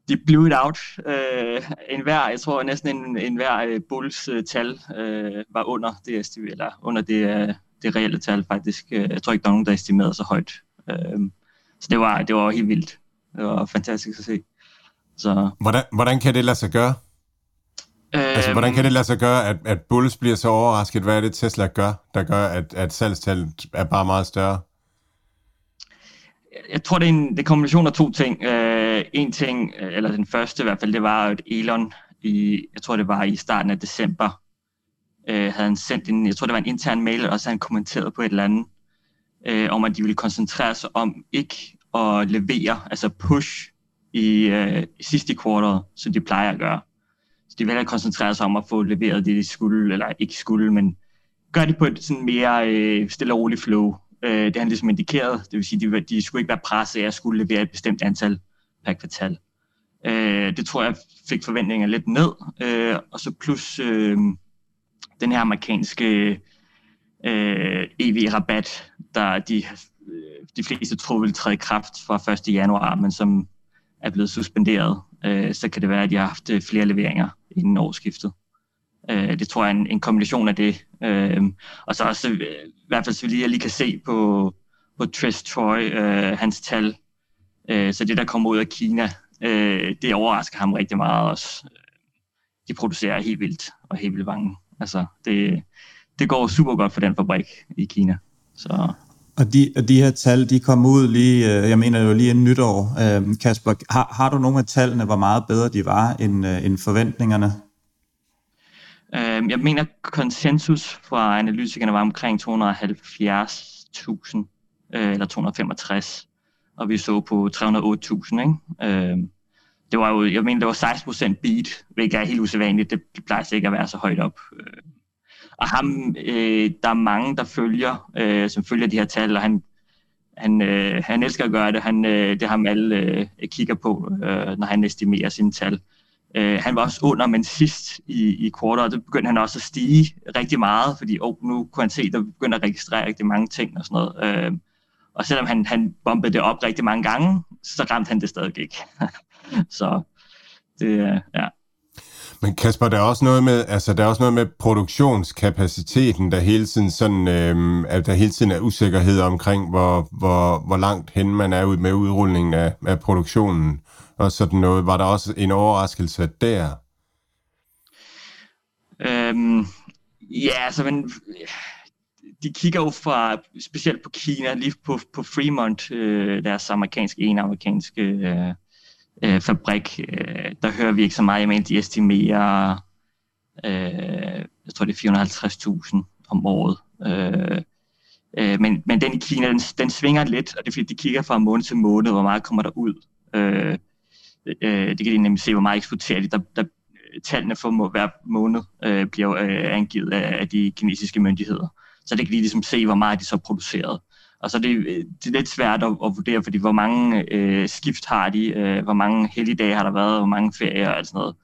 Speaker 4: de blew it out. Øh, en hver, jeg tror næsten en, en hver Bulls uh, tal uh, var under det, eller under det, uh, det reelle tal faktisk. Uh, jeg tror ikke, der er nogen, der estimerede så højt. Uh, så det var, det var helt vildt. Det var fantastisk at se. Så,
Speaker 3: hvordan, hvordan kan det lade sig gøre? Altså, hvordan kan det lade sig gøre, at, at Bulls bliver så overrasket? Hvad er det, Tesla gør, der gør, at, at salgstallet er bare meget større?
Speaker 4: Jeg tror, det er en, det er en kombination af to ting. Uh, en ting, eller den første i hvert fald, det var, at Elon, i, jeg tror, det var i starten af december, uh, havde han sendt en, jeg tror, det var en intern mail, og så han kommenteret på et eller andet, uh, om at de ville koncentrere sig om ikke at levere, altså push i, uh, i sidste kvartal, som de plejer at gøre. Så de vil hellere koncentrere sig om at få leveret det, de skulle, eller ikke skulle, men gør det på et sådan mere øh, stille og roligt flow. Øh, det har han ligesom indikeret, det vil sige, de, de skulle ikke være presset af at skulle levere et bestemt antal per kvartal. Øh, det tror jeg fik forventningerne lidt ned, øh, og så plus øh, den her amerikanske øh, EV-rabat, der de, øh, de fleste tror vil træde i kraft fra 1. januar, men som er blevet suspenderet, øh, så kan det være, at jeg har haft øh, flere leveringer inden årsskiftet. Øh, det tror jeg er en, en kombination af det. Øh, og så også, øh, i hvert fald så lige, jeg lige kan se på, på Trish Troy, øh, hans tal. Øh, så det, der kommer ud af Kina, øh, det overrasker ham rigtig meget også. De producerer helt vildt, og helt vildt mange. Altså, det, det går super godt for den fabrik i Kina. Så
Speaker 2: og de, og de her tal, de kom ud lige, øh, jeg mener jo lige en nytår. Øhm, Kasper, har, har du nogle af tallene, hvor meget bedre de var end, øh, end forventningerne?
Speaker 4: Øhm, jeg mener, konsensus fra analytikerne var omkring 270.000, øh, eller 265, og vi så på 308.000, ikke? Øhm, det var jo, jeg mener, det var 16% beat, hvilket er helt usædvanligt. Det plejer ikke at være så højt op. Og ham, øh, der er mange, der følger, øh, som følger de her tal, og han, han, øh, han elsker at gøre det. Han, øh, det har ham alle øh, kigger på, øh, når han estimerer sine tal. Øh, han var også under, men sidst i, i quarter, og det begyndte han også at stige rigtig meget, fordi oh, nu kunne han se, der begyndte at registrere rigtig mange ting og sådan noget. Øh, og selvom han, han bombede det op rigtig mange gange, så ramte han det stadig ikke. [LAUGHS] så det, ja.
Speaker 3: Men Kasper, der er også noget med, altså der er også noget med produktionskapaciteten, der hele tiden sådan, øh, at der hele tiden er usikkerhed omkring, hvor, hvor, hvor langt hen man er ud med udrulningen af, af produktionen og sådan noget. Var der også en overraskelse der?
Speaker 4: Øhm, ja, altså, men, de kigger jo fra, specielt på Kina, lige på, på Fremont, øh, deres amerikanske, en amerikanske øh, øh, fabrik, øh, der hører vi ikke så meget. Jeg mener, de estimerer, øh, jeg tror det er 450.000 om året. Øh, øh, men, men den i Kina, den, den svinger lidt, og det er fordi, de kigger fra måned til måned, hvor meget kommer der ud. Øh, øh, det kan de nemlig se, hvor meget eksporterer de. Der, der, tallene for hver måned øh, bliver øh, angivet af, af de kinesiske myndigheder. Så det kan de ligesom se, hvor meget de så produceret. Og så er det, øh, det er lidt svært at, at vurdere, fordi hvor mange øh, skift har de, øh, hvor mange helligdage har der været, hvor mange ferier og sådan noget.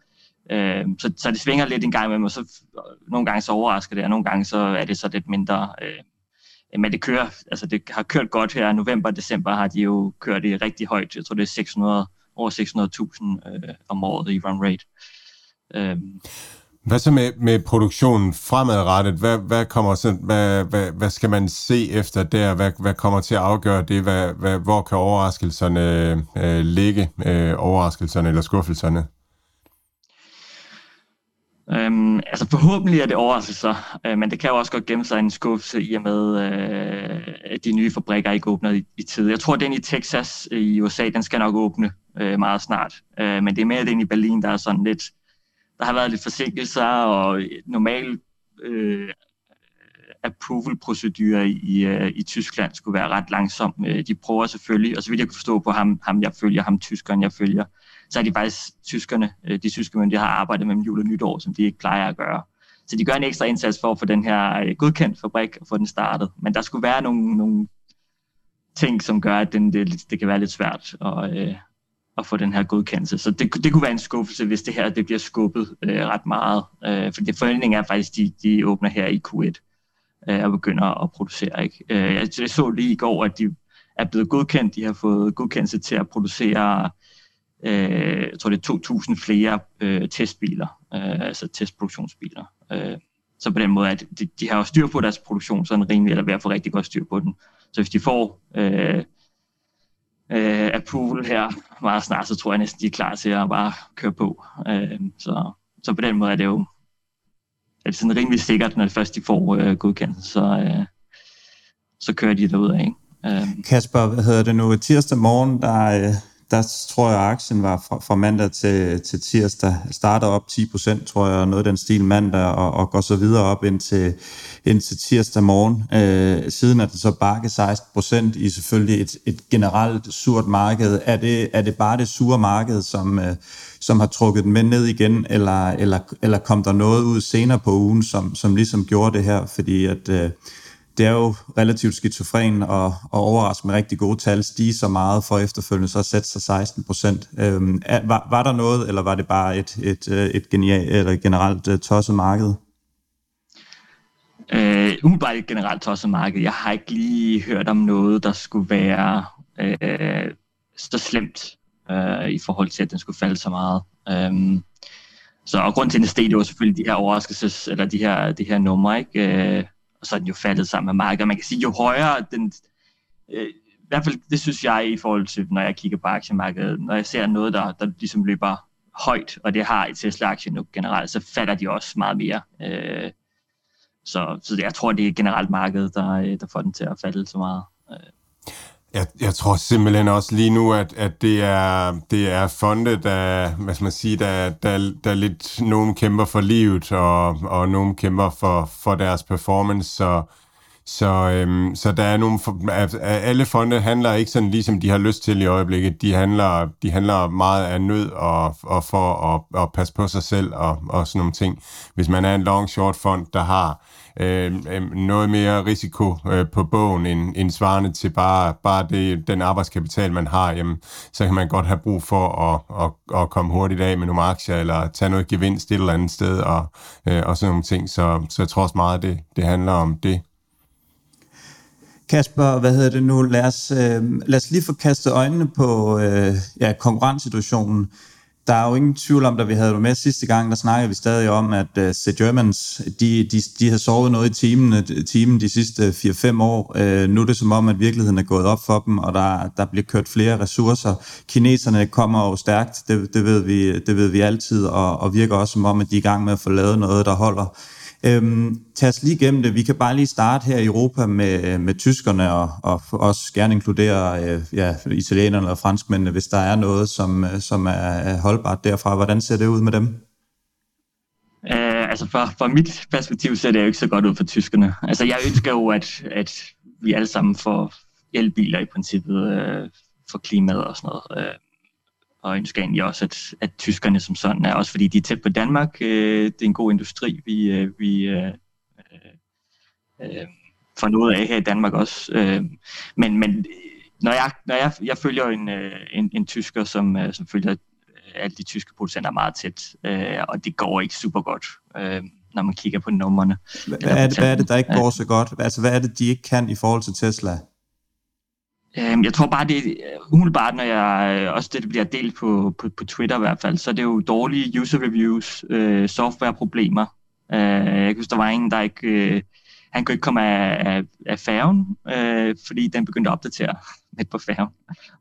Speaker 4: Øh, så, så det svinger lidt en gang imellem, og så nogle gange så overrasker det, og nogle gange så er det så lidt mindre. Øh, men det kører, altså det har kørt godt her. November og december har de jo kørt det rigtig højt. Jeg tror, det er 600, over 600.000 øh, om året i run rate. Øh,
Speaker 3: hvad så med, med produktionen fremadrettet? Hvad, hvad, kommer så, hvad, hvad, hvad skal man se efter der? Hvad, hvad kommer til at afgøre det? Hvad, hvad, hvor kan overraskelserne øh, ligge? Øh, overraskelserne eller skuffelserne?
Speaker 4: Øhm, altså forhåbentlig er det overraskelser, øh, men det kan jo også godt gemme sig en skuffelse i og med, øh, at de nye fabrikker ikke åbner i, i tid. Jeg tror, at den i Texas øh, i USA, den skal nok åbne øh, meget snart. Øh, men det er mere den i Berlin, der er sådan lidt der har været lidt forsinkelser, og normal øh, approval-procedurer i, øh, i Tyskland skulle være ret langsom. Øh, de prøver selvfølgelig, og så vidt jeg kan forstå på ham, ham jeg følger, ham tyskeren jeg følger, så er de faktisk tyskerne, øh, de tyske myndigheder har arbejdet med jul og nytår, som de ikke plejer at gøre. Så de gør en ekstra indsats for at få den her øh, godkendt fabrik og få den startet. Men der skulle være nogle, nogle ting, som gør, at den, det, det kan være lidt svært at, øh, at få den her godkendelse. Så det, det kunne være en skuffelse, hvis det her det bliver skubbet øh, ret meget. Øh, for det forventning er faktisk, de, de åbner her i Q1 øh, og begynder at producere. Ikke? Øh, jeg, jeg så lige i går, at de er blevet godkendt. De har fået godkendelse til at producere, øh, jeg tror det er 2.000 flere øh, testbiler, øh, altså testproduktionsbiler. Øh, så på den måde, at de, de har jo styr på deres produktion, sådan rimelig, eller i hvert fald rigtig godt styr på den. Så hvis de får øh, øh, approval her meget snart, så tror jeg næsten, de er klar til at bare køre på. Øh, så, så på den måde er det jo er det sådan rimelig sikkert, når det først de får øh, godkendt, så, øh, så kører de derud af.
Speaker 2: Øh. Kasper, hvad hedder det nu? Tirsdag morgen, der, øh, der tror jeg, at aktien var fra, fra mandag til, til tirsdag, starter op 10 procent, tror jeg, noget af den stil mandag, og, og går så videre op indtil, indtil tirsdag morgen. Øh, siden er det så bakket 16 procent i selvfølgelig et, et generelt surt marked. Er det, er det bare det sure marked, som, øh, som har trukket den med ned igen, eller, eller, eller kom der noget ud senere på ugen, som, som ligesom gjorde det her? Fordi at... Øh, det er jo relativt skizofren og, og overraske med rigtig gode tal stige så meget for efterfølgende så at sætte sig 16 procent. Øhm, var, var der noget, eller var det bare et, et, øh, et genial, eller generelt øh, tosset marked?
Speaker 4: Øh, umiddelbart et generelt tosset marked. Jeg har ikke lige hørt om noget, der skulle være øh, så slemt øh, i forhold til, at den skulle falde så meget. Øh, så og grund til, at det steg, det var selvfølgelig de her overraskelses, eller de her, de her numre, ikke? Øh, og så er den jo faldet sammen med markedet. Man kan sige, jo højere den, øh, i hvert fald det synes jeg i forhold til, når jeg kigger på aktiemarkedet, når jeg ser noget, der, der ligesom løber højt, og det har et Tesla-aktie nu generelt, så falder de også meget mere. Øh, så, så jeg tror, det er generelt markedet, der, øh, der får den til at falde så meget. Øh.
Speaker 3: Jeg, jeg tror simpelthen også lige nu, at, at det er det er fonde, der, hvad skal man sige, der, der, der lidt, nogen kæmper for livet, og, og nogen kæmper for, for deres performance, så, så, øhm, så der er nogle, altså, alle fonde handler ikke sådan, ligesom de har lyst til i øjeblikket. De handler, de handler meget af nød og, og for at, at passe på sig selv og, og sådan nogle ting. Hvis man er en long-short fond, der har Øh, øh, noget mere risiko øh, på bogen end, end svarende til bare, bare det, den arbejdskapital, man har, jamen, så kan man godt have brug for at, at, at komme hurtigt af med nogle aktier, eller tage noget gevinst et eller andet sted, og, øh, og sådan nogle ting. Så, så jeg tror også meget, det, det handler om det.
Speaker 2: Kasper, hvad hedder det nu? Lad os, øh, lad os lige få kastet øjnene på øh, ja, konkurrencesituationen. Der er jo ingen tvivl om, da vi havde det med sidste gang, der snakkede vi stadig om, at øh, uh, The Germans, de, de, de har sovet noget i timen, øh, timen de sidste 4-5 år. Uh, nu er det som om, at virkeligheden er gået op for dem, og der, der bliver kørt flere ressourcer. Kineserne kommer jo stærkt, det, det, ved, vi, det ved vi altid, og, og virker også som om, at de er i gang med at få lavet noget, der holder. Øhm, tag os lige igennem det. Vi kan bare lige starte her i Europa med, med tyskerne, og, og også gerne inkludere øh, ja, italienerne og franskmændene, hvis der er noget, som, øh, som er, holdbart derfra. Hvordan ser det ud med dem?
Speaker 4: Øh, altså fra, fra mit perspektiv ser det jo ikke så godt ud for tyskerne. Altså jeg ønsker jo, at, at vi alle sammen får elbiler i princippet øh, for klimaet og sådan noget. Øh, og ønsker egentlig også, at, at tyskerne som sådan er, også fordi de er tæt på Danmark. Øh, det er en god industri, vi, øh, vi øh, øh, får noget af her i Danmark også. Øh, men men når jeg, når jeg, jeg følger en, øh, en, en tysker, som, øh, som følger alle de tyske producenter meget tæt, øh, og det går ikke super godt. Øh, når man kigger på numrene.
Speaker 2: Hvad er, det, hvad er det, der ikke går så godt? Altså, hvad er det, de ikke kan i forhold til Tesla?
Speaker 4: Øhm, jeg tror bare, det er umiddelbart, når jeg øh, også det bliver delt på, på, på Twitter i hvert fald, så er det jo dårlige user reviews, øh, softwareproblemer. Øh, jeg kan der var en, der ikke... Øh, han kunne ikke komme af, af, af færgen, øh, fordi den begyndte at opdatere [LAUGHS] midt på færgen.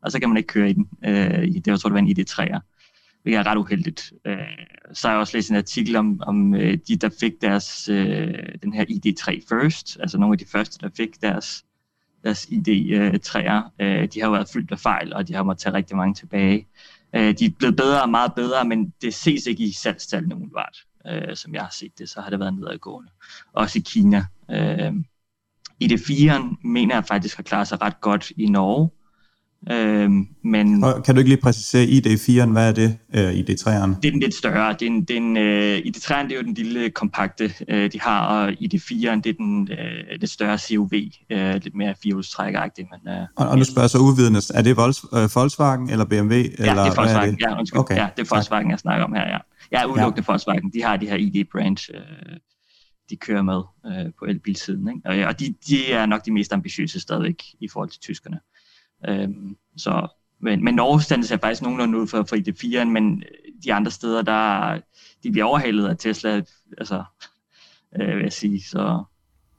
Speaker 4: Og så kan man ikke køre i den. Øh, det var, tror det var en ID3'er, Det er ret uheldigt. Øh, så har jeg også læst en artikel om, om øh, de, der fik deres, øh, den her ID3 first, altså nogle af de første, der fik deres deres ID-træer. Øh, øh, de har jo været fyldt af fejl, og de har måttet tage rigtig mange tilbage. Øh, de er blevet bedre og meget bedre, men det ses ikke i salgstallene umiddelbart, øh, som jeg har set det. Så har det været nedadgående. Også i Kina. Øh, ID4'eren mener jeg faktisk har klaret sig ret godt i Norge. Øh, men
Speaker 2: Og kan du ikke lige præcisere ID4'en? Hvad er det? Øh, ID3'eren?
Speaker 4: det er den lidt større. Det er en, det er en, øh, ID3'eren det er jo den lille kompakte, øh, de har, og ID4'eren det er den øh, lidt større CUV, øh, lidt mere firehjulstrækkeragtig. Men, øh,
Speaker 2: Og, og nu spørger jeg så uvidende, er det Volks, øh, Volkswagen eller BMW?
Speaker 4: ja,
Speaker 2: eller
Speaker 4: det er Volkswagen.
Speaker 2: det?
Speaker 4: Ja, undskyld.
Speaker 2: Okay,
Speaker 4: ja, det er
Speaker 2: tak.
Speaker 4: Volkswagen, jeg snakker om her, ja. Ja, udelukkende ja. Volkswagen. De har de her ID-branch, øh, de kører med øh, på elbilsiden. Ikke? Og, og de, de er nok de mest ambitiøse stadigvæk i forhold til tyskerne. Øhm, så, men, men Norge standen sig faktisk nogenlunde ud for, for ID4'en, men øh, de andre steder, der de bliver overhalet af Tesla, altså, [LAUGHS] øh, vil jeg sige. Så,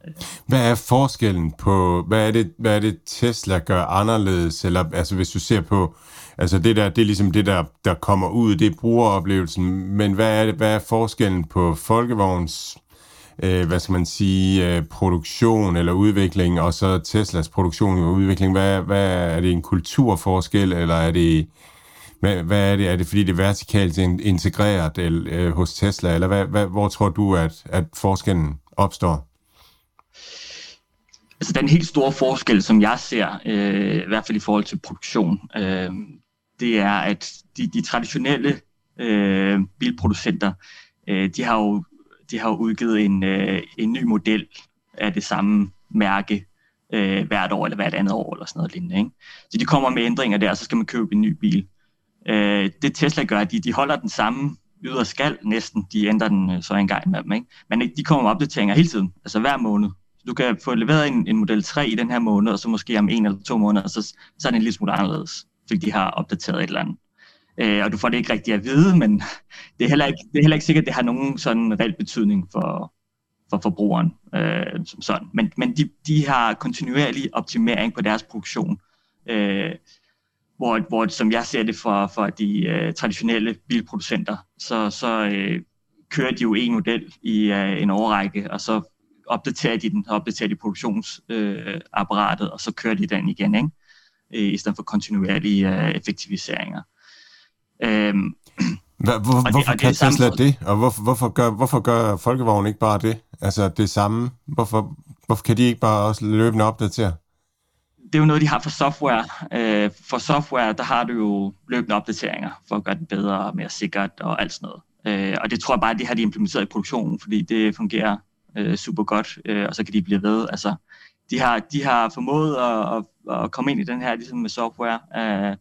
Speaker 4: øh.
Speaker 3: Hvad er forskellen på, hvad er det, hvad er det Tesla gør anderledes, eller altså hvis du ser på, altså det der, det er ligesom det der, der kommer ud, det er brugeroplevelsen, men hvad er det, hvad er forskellen på folkevogns, øh, hvad skal man sige, øh, produktion eller udvikling, og så Teslas produktion og udvikling, hvad, hvad er det en kulturforskel, eller er det, hvad, hvad er det, er det fordi det er vertikalt integreret eller, øh, hos Tesla, eller hvad, hvad, hvor tror du, at, at forskellen opstår?
Speaker 4: Altså den helt store forskel, som jeg ser, øh, i hvert fald i forhold til produktion, øh, det er, at de, de traditionelle øh, bilproducenter, øh, de, har jo, de har udgivet en, øh, en ny model af det samme mærke øh, hvert år, eller hvert andet år, eller sådan noget lignende. Ikke? Så de kommer med ændringer der, og så skal man købe en ny bil. Øh, det Tesla gør, de, de holder den samme ydre skal næsten, de ændrer den øh, så en gang med dem, ikke? men de kommer med opdateringer hele tiden, altså hver måned. Så du kan få leveret en, en Model 3 i den her måned, og så måske om en eller to måneder, så, så er den en lille smule anderledes, fordi de har opdateret et eller andet. Øh, og du får det ikke rigtig at vide, men det er heller ikke, det er heller ikke sikkert, at det har nogen sådan reel betydning for, for forbrugeren øh, som sådan. Men, men de, de har kontinuerlig optimering på deres produktion, øh, hvor, hvor som jeg ser det for, for de øh, traditionelle bilproducenter, så, så øh, kører de jo en model i øh, en overrække, og så opdaterer de den, opdaterer de produktionsapparatet, øh, og så kører de den igen, ikke? Øh, i stedet for kontinuerlige øh, effektiviseringer. Øhm,
Speaker 3: Hvor, hvor,
Speaker 4: det-
Speaker 3: hvorfor
Speaker 4: og det
Speaker 3: kan
Speaker 4: samme
Speaker 3: Tesla
Speaker 4: for-
Speaker 3: det? Og hvorfor, hvorfor, gør, hvorfor gør Folkevogn ikke bare det? Altså det samme. Hvorfor, hvorfor kan de ikke bare også løbende opdatere?
Speaker 4: det er jo noget, de har for software. Øh, for software, der har du jo løbende opdateringer for at gøre det bedre og mere sikkert og alt sådan noget. Øh, og det tror jeg bare, det har de implementeret i produktionen, fordi det fungerer øh, super godt, øh, og så kan de blive ved. Altså, de har, de har formået at, at, at komme ind i den her ligesom med software, øh,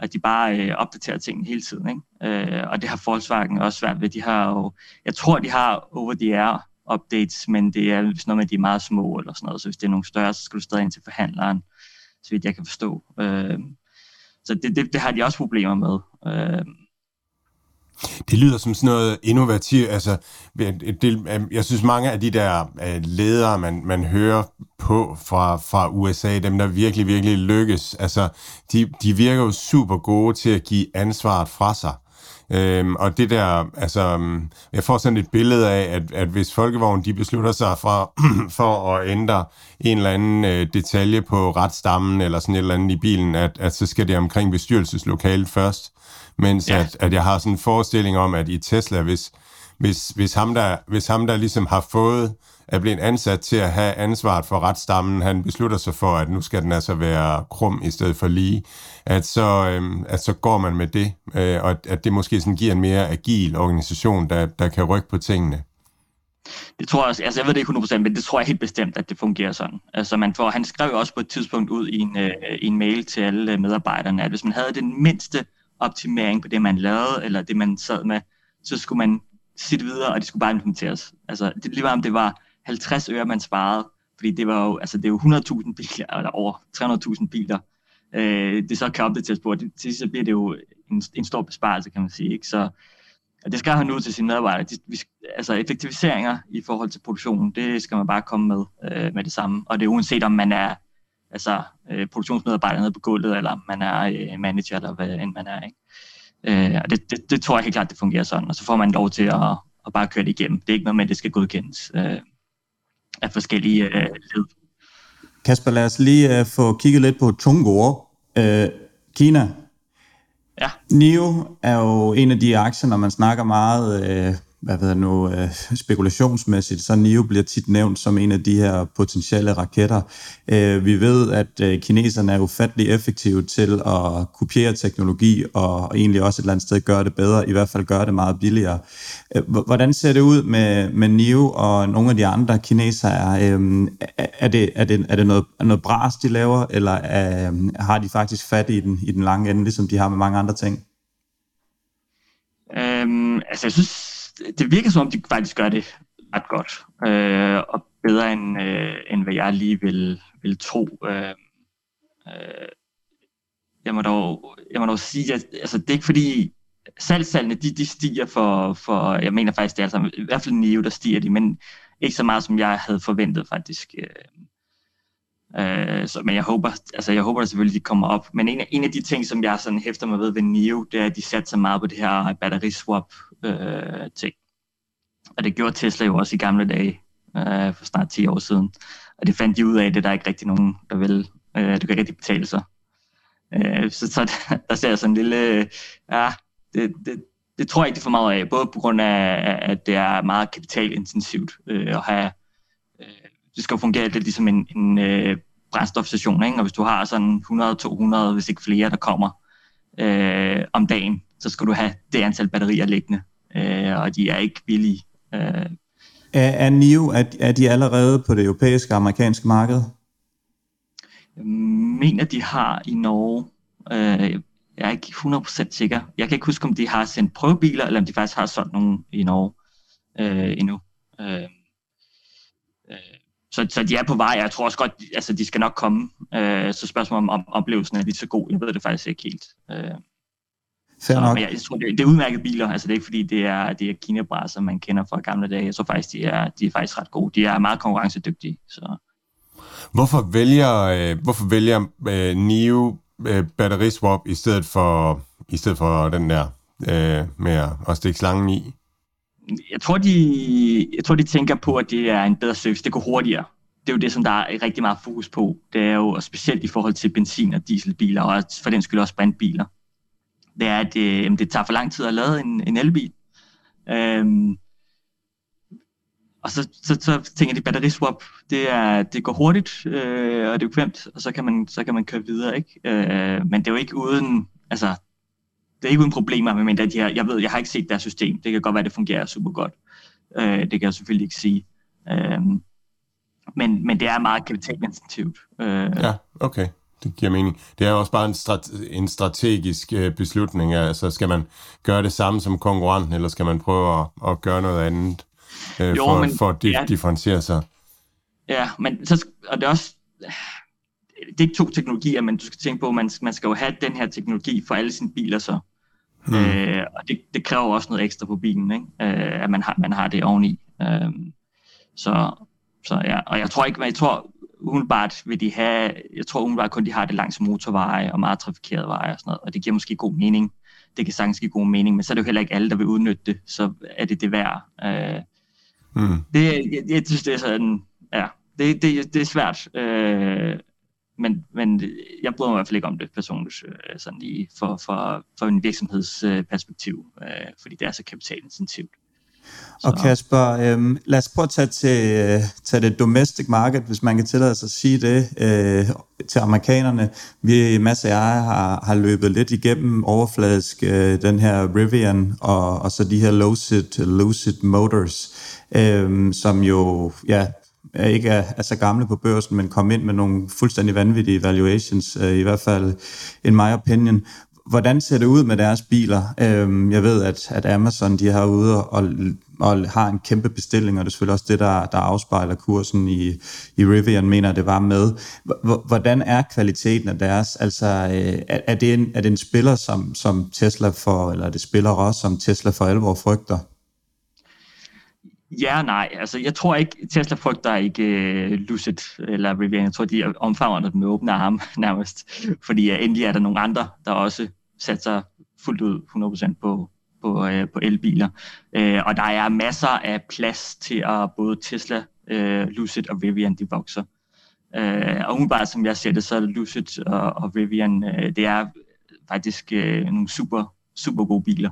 Speaker 4: at de bare øh, opdaterer tingene hele tiden. Ikke? Øh, og det har Volkswagen også svært ved. De har jo, jeg tror, de har over-the-air updates, men det er sådan noget med, at de er meget små eller sådan noget. Så hvis det er nogle større, så skal du stadig ind til forhandleren, så vidt jeg kan forstå. Øh, så det, det, det har de også problemer med. Øh,
Speaker 3: det lyder som sådan noget innovativt. Altså, det, jeg synes, mange af de der øh, ledere, man, man hører på fra, fra USA, dem der virkelig, virkelig lykkes, altså, de, de virker jo super gode til at give ansvaret fra sig. Øhm, og det der, altså, jeg får sådan et billede af, at, at hvis Folkevogn, de beslutter sig for, [CLEARS THROAT] for at ændre en eller anden øh, detalje på retstammen, eller sådan et eller andet i bilen, at, at så skal det omkring bestyrelseslokalet først. Mens
Speaker 4: Ja.
Speaker 3: at, at jeg har sådan en forestilling om, at i Tesla, hvis, hvis, hvis, ham, der, hvis ham, der ligesom har fået, er blevet ansat til at have ansvaret for retsstammen, han beslutter sig for, at nu skal den altså være krum i stedet for lige, at så, øhm, at så går man med det, øh, og at, det måske sådan giver en mere agil organisation, der, der kan rykke på tingene.
Speaker 4: Det tror jeg også, altså jeg ved det ikke 100%, men det tror jeg helt bestemt, at det fungerer sådan. Altså man får, han skrev jo også på et tidspunkt ud i en, øh, i en mail til alle øh, medarbejderne, at hvis man havde den mindste optimering på det, man lavede, eller det, man sad med, så skulle man sige det videre, og det skulle bare implementeres. Altså det lige var, om det var 50 øre, man sparede, fordi det var jo, altså det er jo 100.000 biler, eller over 300.000 biler, øh, det så kan opdateres på, og det, til sidst så bliver det jo en, en stor besparelse, kan man sige. Ikke? Så og det skal han ud til sine medarbejdere. De, vi, altså effektiviseringer i forhold til produktionen, det skal man bare komme med øh, med det samme. Og det er uanset om man er altså, øh, produktionsmedarbejder nede på gulvet, eller man er øh, manager, eller hvad end man er. Ikke? Øh, og det, det, det tror jeg helt klart, det fungerer sådan. Og så får man lov til at, at bare køre det igennem. Det er ikke noget med, at det skal godkendes øh, af forskellige øh, led.
Speaker 2: Kasper, lad os lige uh, få kigget lidt på Tungor. Uh, Kina.
Speaker 4: Ja.
Speaker 2: NIO er jo en af de aktier, når man snakker meget uh, hvad ved jeg nu, øh, spekulationsmæssigt, så NIO bliver tit nævnt som en af de her potentielle raketter. Øh, vi ved, at øh, kineserne er ufattelig effektive til at kopiere teknologi, og egentlig også et eller andet sted gøre det bedre, i hvert fald gøre det meget billigere. Øh, hvordan ser det ud med, med NIO og nogle af de andre kinesere? Øh, er, det, er, det, er det noget, noget bras, de laver, eller er, har de faktisk fat i den, i den lange ende, ligesom de har med mange andre ting?
Speaker 4: Øhm, altså, jeg synes, det virker som om, de faktisk gør det ret godt. Øh, og bedre end, øh, end hvad jeg lige vil, vil tro. Øh, øh, jeg, må dog, jeg må dog sige, at altså, det er ikke fordi, salgsalgene, de, de stiger for, for, jeg mener faktisk, det er altså, i hvert fald NIO, der stiger de, men ikke så meget, som jeg havde forventet faktisk. Øh, Øh, så, men jeg håber, altså jeg håber at selvfølgelig, de kommer op. Men en af, en af de ting, som jeg sådan hæfter mig ved ved NIO, det er, at de satte sig meget på det her batteriswap øh. Og det gjorde Tesla jo også i gamle dage, øh, for snart 10 år siden. Og det fandt de ud af, at det der er ikke rigtig nogen, der vil. Øh, det kan ikke rigtig betale sig. Øh, så, så [LAUGHS] der ser jeg sådan en lille... Øh, ja, det, det, det tror jeg ikke, det er for meget af. Både på grund af, at det er meget kapitalintensivt øh, at have det skal jo fungere lidt ligesom en, en øh, brændstofstation, ikke? og hvis du har sådan 100-200, hvis ikke flere, der kommer øh, om dagen, så skal du have det antal batterier liggende, øh, og de er ikke billige. Øh.
Speaker 2: Er, er NIO, er, er de allerede på det europæiske og amerikanske marked?
Speaker 4: Jeg mener, de har i Norge. Øh, jeg er ikke 100% sikker. Jeg kan ikke huske, om de har sendt prøvebiler, eller om de faktisk har solgt nogle i Norge øh, endnu. Øh, så, så de er på vej. Jeg tror også godt, altså de skal nok komme. Øh, så spørgsmålet om, om oplevelsen er lige så god. Jeg ved det faktisk ikke helt. Øh, så, nok. Men jeg, jeg tror, det, det er udmærkede biler. Altså det er ikke fordi, det er, det er kinabrasser, man kender fra gamle dage. Jeg tror faktisk, de er, de er faktisk ret gode. De er meget konkurrencedygtige. Så.
Speaker 3: Hvorfor vælger, øh, hvorfor vælger øh, NIO øh, batteriswap i stedet for, i stedet for den der øh, med at stikke slangen i?
Speaker 4: Jeg tror, de, jeg tror, de tænker på, at det er en bedre service. Det går hurtigere. Det er jo det, som der er rigtig meget fokus på. Det er jo specielt i forhold til benzin- og dieselbiler, og for den skyld også brintbiler. Det er, at det, jamen, det tager for lang tid at lade en, en elbil. Øhm, og så, så, så tænker de batteriswap, det, er, det går hurtigt, øh, og det er bekvemt, og så kan man, så kan man køre videre. Ikke? Øh, men det er jo ikke uden, altså det er ikke uden problemer, men de her, jeg ved, jeg har ikke set deres system. Det kan godt være, det fungerer super godt. Øh, det kan jeg selvfølgelig ikke sige. Øh, men, men det er meget kapitalintensivt.
Speaker 3: Øh. Ja, okay. Det giver mening. Det er også bare en, strate- en strategisk øh, beslutning. Altså, skal man gøre det samme som konkurrenten, eller skal man prøve at, at gøre noget andet øh, jo, for, men, for at di- ja, differentiere sig?
Speaker 4: Ja, men så, og det er også det er ikke to teknologier, men du skal tænke på, at man, man skal jo have den her teknologi for alle sine biler så. Mm. Øh, og det, det kræver også noget ekstra på bilen, ikke? Øh, at man har, man har det oveni. Øh, så, så ja, og jeg tror ikke, jeg tror umiddelbart vil de have, jeg tror umiddelbart kun de har det langs motorveje og meget trafikerede veje og sådan noget, og det giver måske god mening. Det kan sagtens give god mening, men så er det jo heller ikke alle, der vil udnytte det, så er det det værd. Øh, mm. det, jeg, jeg synes, det er sådan, ja, det, det, det er svært. Øh, men, men jeg bryder mig i hvert fald ikke om det personligt, øh, sådan lige for, for, for en virksomhedsperspektiv, øh, fordi det er så kapitalintensivt.
Speaker 2: Så. Og Kasper, øh, lad os prøve at tage til, øh, tage det domestic market, hvis man kan tillade sig at sige det, øh, til amerikanerne. Vi, Mads og jeg, har, har løbet lidt igennem overfladisk øh, den her Rivian og, og så de her Lucid, Lucid Motors, øh, som jo ja, ikke er, er så gamle på børsen, men kom ind med nogle fuldstændig vanvittige valuations, øh, i hvert fald in my opinion. Hvordan ser det ud med deres biler? Øh, jeg ved, at, at Amazon de har ude og, og har en kæmpe bestilling, og det er selvfølgelig også det, der, der afspejler kursen i, i Rivian, mener det var med. Hvordan er kvaliteten af deres? Altså, øh, er, er, det en, er det en spiller, som, som Tesla for, eller er det spiller også, som Tesla for alvor frygter?
Speaker 4: Ja og nej. Altså, jeg tror ikke, Tesla frygter ikke uh, Lucid eller Rivian. Jeg tror, de omfavner det med åbne arme [LAUGHS] nærmest. Fordi uh, endelig er der nogle andre, der også satser fuldt ud 100% på, på, uh, på elbiler. Uh, og der er masser af plads til at både Tesla, uh, Lucid og Rivian, de vokser. Uh, og umiddelbart, som jeg ser det, så er Lucid og, og Rivian, uh, det er faktisk uh, nogle super, super gode biler.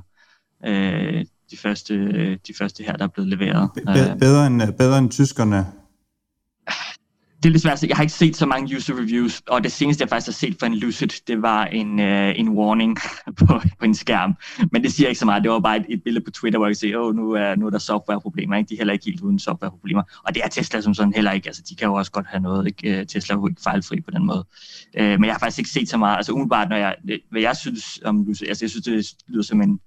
Speaker 4: Uh, de første, de første her, der er blevet leveret.
Speaker 2: Be- bedre, end, bedre end tyskerne?
Speaker 4: det er lidt svært. Jeg har ikke set så mange user reviews, og det seneste, jeg faktisk har set for en Lucid, det var en, uh, en warning [LAUGHS] på, på en skærm. Men det siger ikke så meget. Det var bare et, et billede på Twitter, hvor jeg kan se, åh, nu er, nu er der softwareproblemer. Ikke? De er heller ikke helt uden softwareproblemer. Og det er Tesla som sådan heller ikke. Altså, de kan jo også godt have noget. Ikke? Øh, Tesla er jo ikke fejlfri på den måde. Uh, men jeg har faktisk ikke set så meget. Altså umiddelbart, når jeg, hvad jeg synes om Lucid, altså jeg synes, det lyder som en,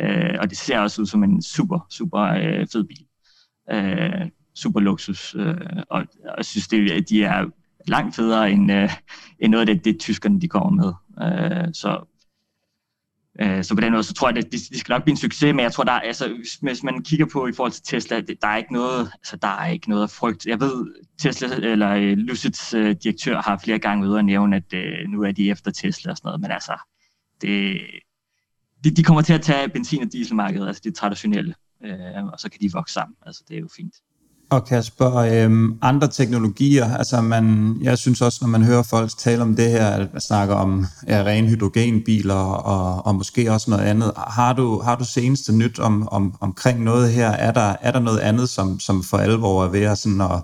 Speaker 4: Øh, og det ser også ud som en super, super øh, fed bil. Øh, super luksus, øh, og, og jeg synes, det, de er langt federe end, øh, end noget af det, det tyskerne de kommer med. Øh, så, øh, så på den måde, så tror jeg, at det, det skal nok blive en succes, men jeg tror, der er, altså, hvis man kigger på i forhold til Tesla, det, der er ikke noget, altså, der er ikke noget at frygte. Jeg ved, Tesla, eller øh, Lucids øh, direktør har flere gange ude at nævne, at øh, nu er de efter Tesla og sådan noget, men altså, det, de, de kommer til at tage benzin- og dieselmarkedet, altså det traditionelle, øh, og så kan de vokse sammen. Altså, det er jo fint.
Speaker 2: Og Kasper, øhm, andre teknologier, altså man, jeg synes også, når man hører folk tale om det her, at man snakker om ja, rene hydrogenbiler og, og måske også noget andet. Har du, har du seneste nyt om, om, omkring noget her? Er der, er der noget andet, som, som for alvor er ved at, sådan at,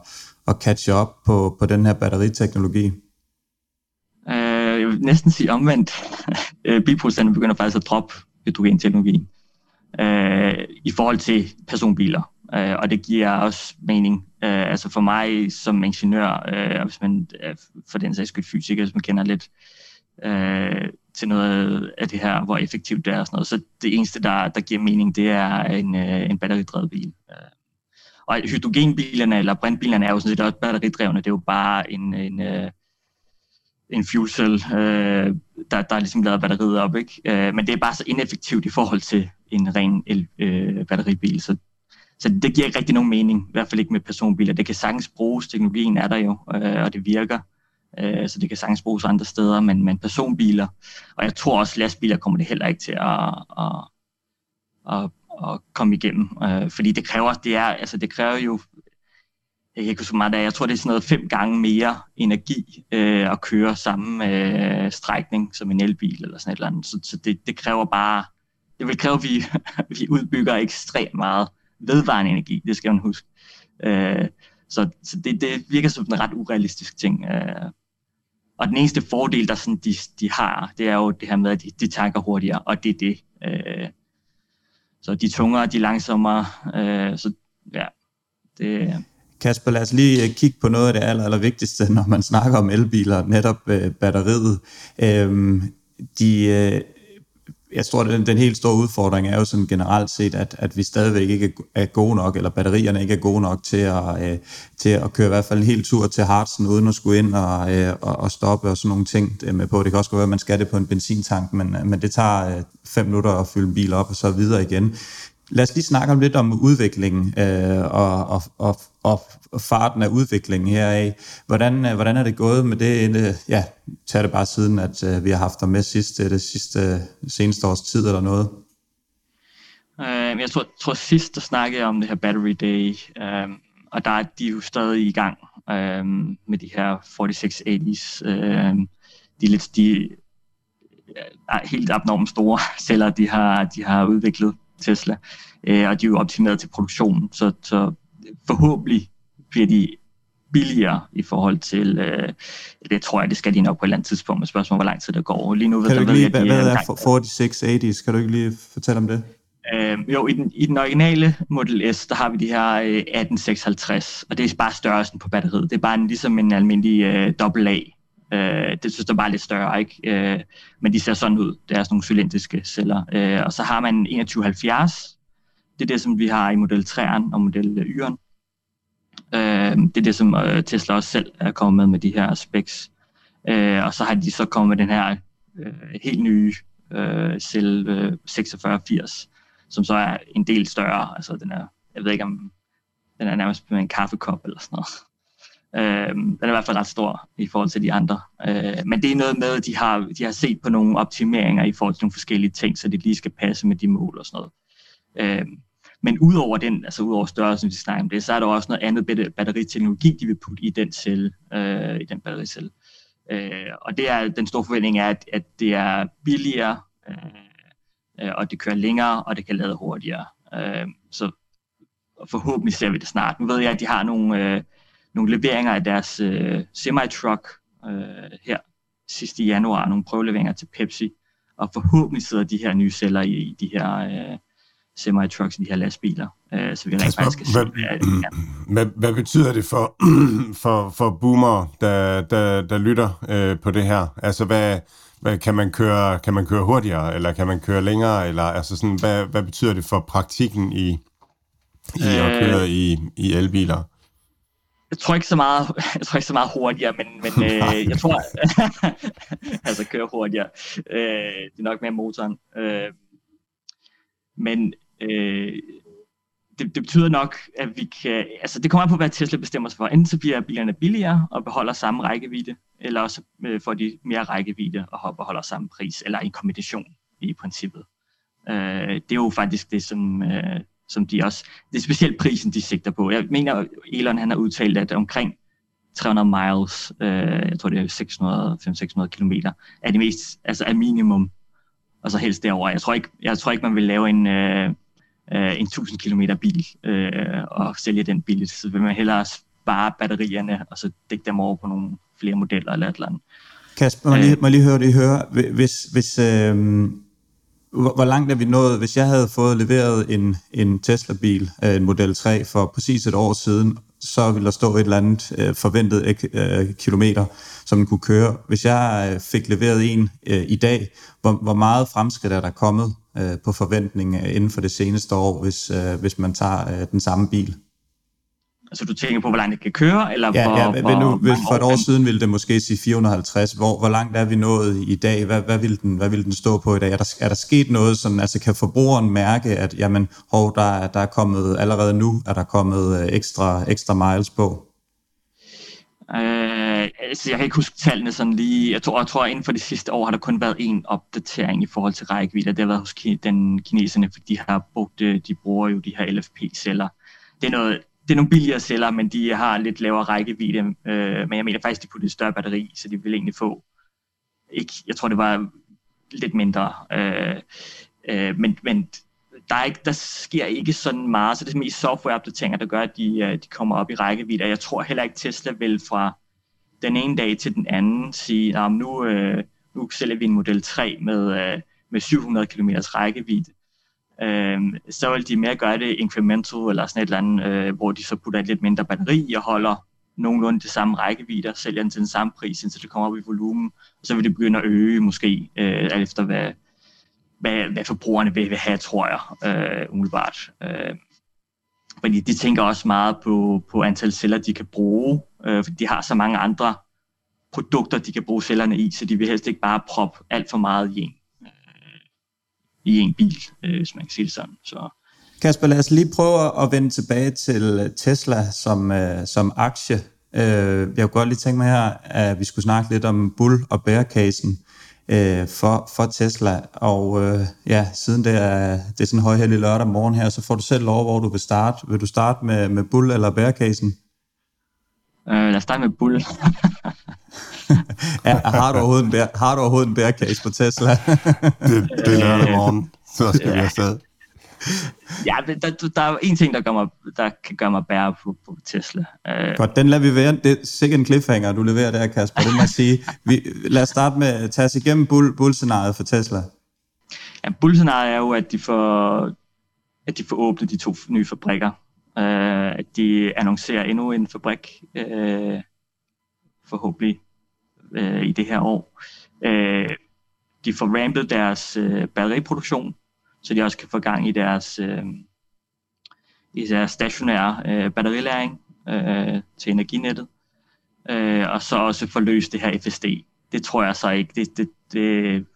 Speaker 2: at catche op på, på den her batteriteknologi?
Speaker 4: Uh, jeg vil næsten sige omvendt. [LAUGHS] Øh, bilproducenterne begynder faktisk at droppe hydrogenteknologien øh, i forhold til personbiler øh, og det giver også mening. Øh, altså for mig som ingeniør, øh, og hvis man øh, for den sags skyld fysiker, hvis man kender lidt øh, til noget af det her, hvor effektivt det er og sådan noget, så det eneste, der, der giver mening, det er en, øh, en batteridrevet bil. Øh, og hydrogenbilerne eller brintbilerne er jo sådan set også batteridrevne, det er jo bare en, en, øh, en fuel cell, øh, der, der er ligesom lavet batteriet op, ikke? Øh, men det er bare så ineffektivt i forhold til en ren el, øh, batteribil, så så det giver ikke rigtig nogen mening, i hvert fald ikke med personbiler. Det kan sagtens bruges, teknologien er der jo, øh, og det virker, øh, så det kan sagtens bruges andre steder, men, men personbiler, og jeg tror også, lastbiler kommer det heller ikke til at, at, at, at komme igennem, øh, fordi det kræver, det er, altså det kræver jo, jeg kan ikke huske meget af, jeg tror det er sådan noget fem gange mere energi øh, at køre samme øh, strækning som en elbil eller sådan et eller andet, så, så det, det kræver bare, det vil kræve, at vi, [LAUGHS] vi udbygger ekstremt meget vedvarende energi, det skal man huske. Øh, så så det, det virker som en ret urealistisk ting. Øh, og den eneste fordel, der sådan, de, de har, det er jo det her med, at de, de tanker hurtigere, og det er det. Øh, så de tungere, de langsommere, øh, så ja, det...
Speaker 2: Kasper, lad os lige øh, kigge på noget af det aller, aller vigtigste, når man snakker om elbiler, netop øh, batteriet. Øh, de, øh, jeg tror, den, den helt store udfordring er jo sådan generelt set, at, at vi stadigvæk ikke er gode nok, eller batterierne ikke er gode nok til at, øh, til at køre i hvert fald en hel tur til Hartsen, uden at skulle ind og, øh, og, og stoppe og sådan nogle ting øh, med på. Det kan også være, at man skal det på en benzintank, men, øh, men det tager øh, fem minutter at fylde en bil op og så videre igen. Lad os lige snakke om lidt om udviklingen øh, og, og, og, og farten af udviklingen heraf. Hvordan, øh, hvordan er det gået med det? Øh, ja, tag det bare siden, at øh, vi har haft dig med sidste, øh, det sidste seneste års tid eller noget.
Speaker 4: Øh, jeg tror, tror sidst, der snakkede jeg om det her Battery Day, øh, og der er de jo stadig i gang øh, med de her 4680's. Øh, de er lidt de er helt abnormt store celler, de har, de har udviklet. Tesla, øh, og de er jo optimeret til produktionen, så, så forhåbentlig bliver de billigere i forhold til, øh, det tror jeg, det skal de nok på et eller andet tidspunkt, med spørgsmål, hvor lang tid det går.
Speaker 2: Lige nu, kan du ikke lige, hvad, hvad er 4680? Kan du ikke lige fortælle om det?
Speaker 4: Øh, jo, i den, i den originale Model S, der har vi de her øh, 1856, og det er bare størrelsen på batteriet. Det er bare en, ligesom en almindelig øh, AA Øh, det synes jeg bare er lidt større, ikke? Øh, men de ser sådan ud. Det er sådan nogle cylindriske celler. Øh, og så har man 2170. Det er det, som vi har i Model 3'eren og Model Y'eren. Øh, det er det, som øh, Tesla også selv er kommet med med de her specs. Øh, og så har de så kommet med den her øh, helt nye øh, celle øh, 4680, som så er en del større. Altså den er, jeg ved ikke om, den er nærmest med en kaffekop eller sådan noget. Øh, den er i hvert fald ret stor i forhold til de andre. Øh, men det er noget med, at de har, de har set på nogle optimeringer i forhold til nogle forskellige ting, så det lige skal passe med de mål og sådan noget. Øh, men udover den, altså udover størrelsen, vi snakker om det, så er der også noget andet batteriteknologi, de vil putte i den celle, øh, i den battericelle. Øh, og det er, den store forventning er, at, at det er billigere, øh, øh og det kører længere, og det kan lade hurtigere. Øh, så forhåbentlig ser vi det snart. Nu ved jeg, at de har nogle, øh, nogle leveringer af deres øh, semi-truck øh, her sidste januar, nogle prøveleveringer til Pepsi, og forhåbentlig sidder de her nye celler i, i de her øh, semi-trucks, de her lastbiler, øh, så vi rent
Speaker 3: Altså,
Speaker 4: faktisk kan se,
Speaker 3: hvad,
Speaker 4: hvad, [CLEARS THROAT] ja.
Speaker 3: hvad, hvad betyder det for, [CLEARS THROAT] for, for boomer, der, der, der lytter øh, på det her? Altså, hvad, hvad, kan, man køre, kan man køre hurtigere, eller kan man køre længere? Eller, altså sådan, hvad, hvad betyder det for praktikken i, i at
Speaker 4: Øh.
Speaker 3: køre i, i elbiler?
Speaker 4: Jeg tror ikke så meget, [LAUGHS] jeg tror ikke så meget hurtigere, men, men [LAUGHS] øh, jeg tror, [LAUGHS] altså køre hurtigere. Øh, det er nok mere motoren. Øh, men øh, det, det betyder nok, at vi kan, altså det kommer an på, hvad Tesla bestemmer sig for. Enten så bliver bilerne billigere og beholder samme rækkevidde, eller også øh, får de mere rækkevidde og beholder samme pris, eller en kombination i princippet. Øh, det er jo faktisk det, som, øh, som de også, det er specielt prisen, de sigter på. Jeg mener, Elon han har udtalt, at omkring 300 miles, øh, jeg tror det er 600-600 kilometer, er det mest, altså er minimum, og så helst derover. Jeg tror ikke, jeg tror ikke man vil lave en, øh, øh, en 1000 km bil øh, og sælge den billigt. Så vil man hellere spare batterierne, og så dække dem over på nogle flere modeller eller et eller andet.
Speaker 2: Kasper, må jeg lige, må jeg lige høre det høre. Hvis, hvis, øh, hvor, hvor langt er vi nået? Hvis jeg havde fået leveret en, en Tesla-bil, øh, en Model 3, for præcis et år siden, så ville der stå et eller andet øh, forventet øh, kilometer, som den kunne køre. Hvis jeg øh, fik leveret en øh, i dag, hvor, hvor meget fremskridt er der kommet øh, på forventning øh, inden for det seneste år, hvis, øh, hvis man tager øh, den samme bil?
Speaker 4: Altså du tænker på, hvor langt det kan køre, eller
Speaker 2: Ja,
Speaker 4: hvor,
Speaker 2: ja men
Speaker 4: hvor
Speaker 2: nu,
Speaker 4: mange
Speaker 2: for et år
Speaker 4: den-
Speaker 2: siden ville det måske sige 450. Hvor, hvor langt er vi nået i dag? Hvad, hvad, vil den, hvad vil den stå på i dag? Er der, er der sket noget, sådan, altså kan forbrugeren mærke, at jamen, hov, der, er- der er kommet, allerede nu er der kommet øh, ekstra, ekstra miles på?
Speaker 4: Øh, altså, jeg kan ikke huske tallene sådan lige. Jeg tror, jeg tror, inden for de sidste år har der kun været en opdatering i forhold til rækkevidde. Det har været hos den kineserne, for de har brugt, øh, de bruger jo de her LFP-celler. Det er, noget, det er nogle billigere celler, men de har lidt lavere rækkevidde. Øh, men jeg mener faktisk, de puttede et større batteri, så de vil egentlig få, ikke, jeg tror, det var lidt mindre. Øh, øh, men, men der, er ikke, der sker ikke sådan meget, så det er mest softwareopdateringer, der gør, at de, øh, de kommer op i rækkevidde. Og jeg tror heller ikke, Tesla vil fra den ene dag til den anden sige, at nu, øh, nu sælger vi en Model 3 med, øh, med 700 km rækkevidde. Øh, så vil de mere gøre det incremental eller sådan et eller andet, øh, hvor de så putter et lidt mindre batteri og holder nogenlunde det samme rækkevidde og sælger den til den samme pris, indtil det kommer op i volumen. Og så vil det begynde at øge måske, øh, alt efter hvad, hvad, hvad forbrugerne vil, vil have, tror jeg, øh, umiddelbart. Øh, fordi de tænker også meget på, på antal celler, de kan bruge, øh, fordi de har så mange andre produkter, de kan bruge cellerne i, så de vil helst ikke bare proppe alt for meget i en, i en bil, øh, hvis man kan sige det sådan. Så,
Speaker 2: Kasper, lad os lige prøve at vende tilbage til Tesla som, øh, som aktie. Øh, jeg kunne godt lige tænke mig her, at vi skulle snakke lidt om bull- og bear-casen øh, for, for Tesla. Og øh, ja, siden det er, det er sådan en højheldig lørdag morgen her, så får du selv lov, hvor du vil starte. Vil du starte med, med bull- eller bear-casen?
Speaker 4: øh, lad os starte med Bull. [LAUGHS] [LAUGHS]
Speaker 2: Ja, har, du overhovedet en bear, har du overhovedet en bear-case på Tesla? [LAUGHS]
Speaker 3: Det, det er lørdag morgen, så skal vi afsted. [LAUGHS]
Speaker 4: ja, men der, der er jo en ting, der, gør mig, der kan gøre mig bære på, på Tesla. Øh,
Speaker 2: Godt, den lader vi være. Det er sikkert en cliffhanger, du leverer der, Kasper. Det må jeg sige. Vi, lad os starte med at tage os igennem bull, bull-scenariet for Tesla.
Speaker 4: Ja, bullscenariet er jo, at de får, at de får åbnet de to nye fabrikker. Uh, at de annoncerer endnu en fabrik, uh, forhåbentlig uh, i det her år. Uh, de får rampet deres uh, batteriproduktion, så de også kan få gang i deres, uh, i deres stationære uh, batterilæring uh, til energinettet. Uh, og så også få løst det her FSD. Det tror jeg så ikke. Det, det, det,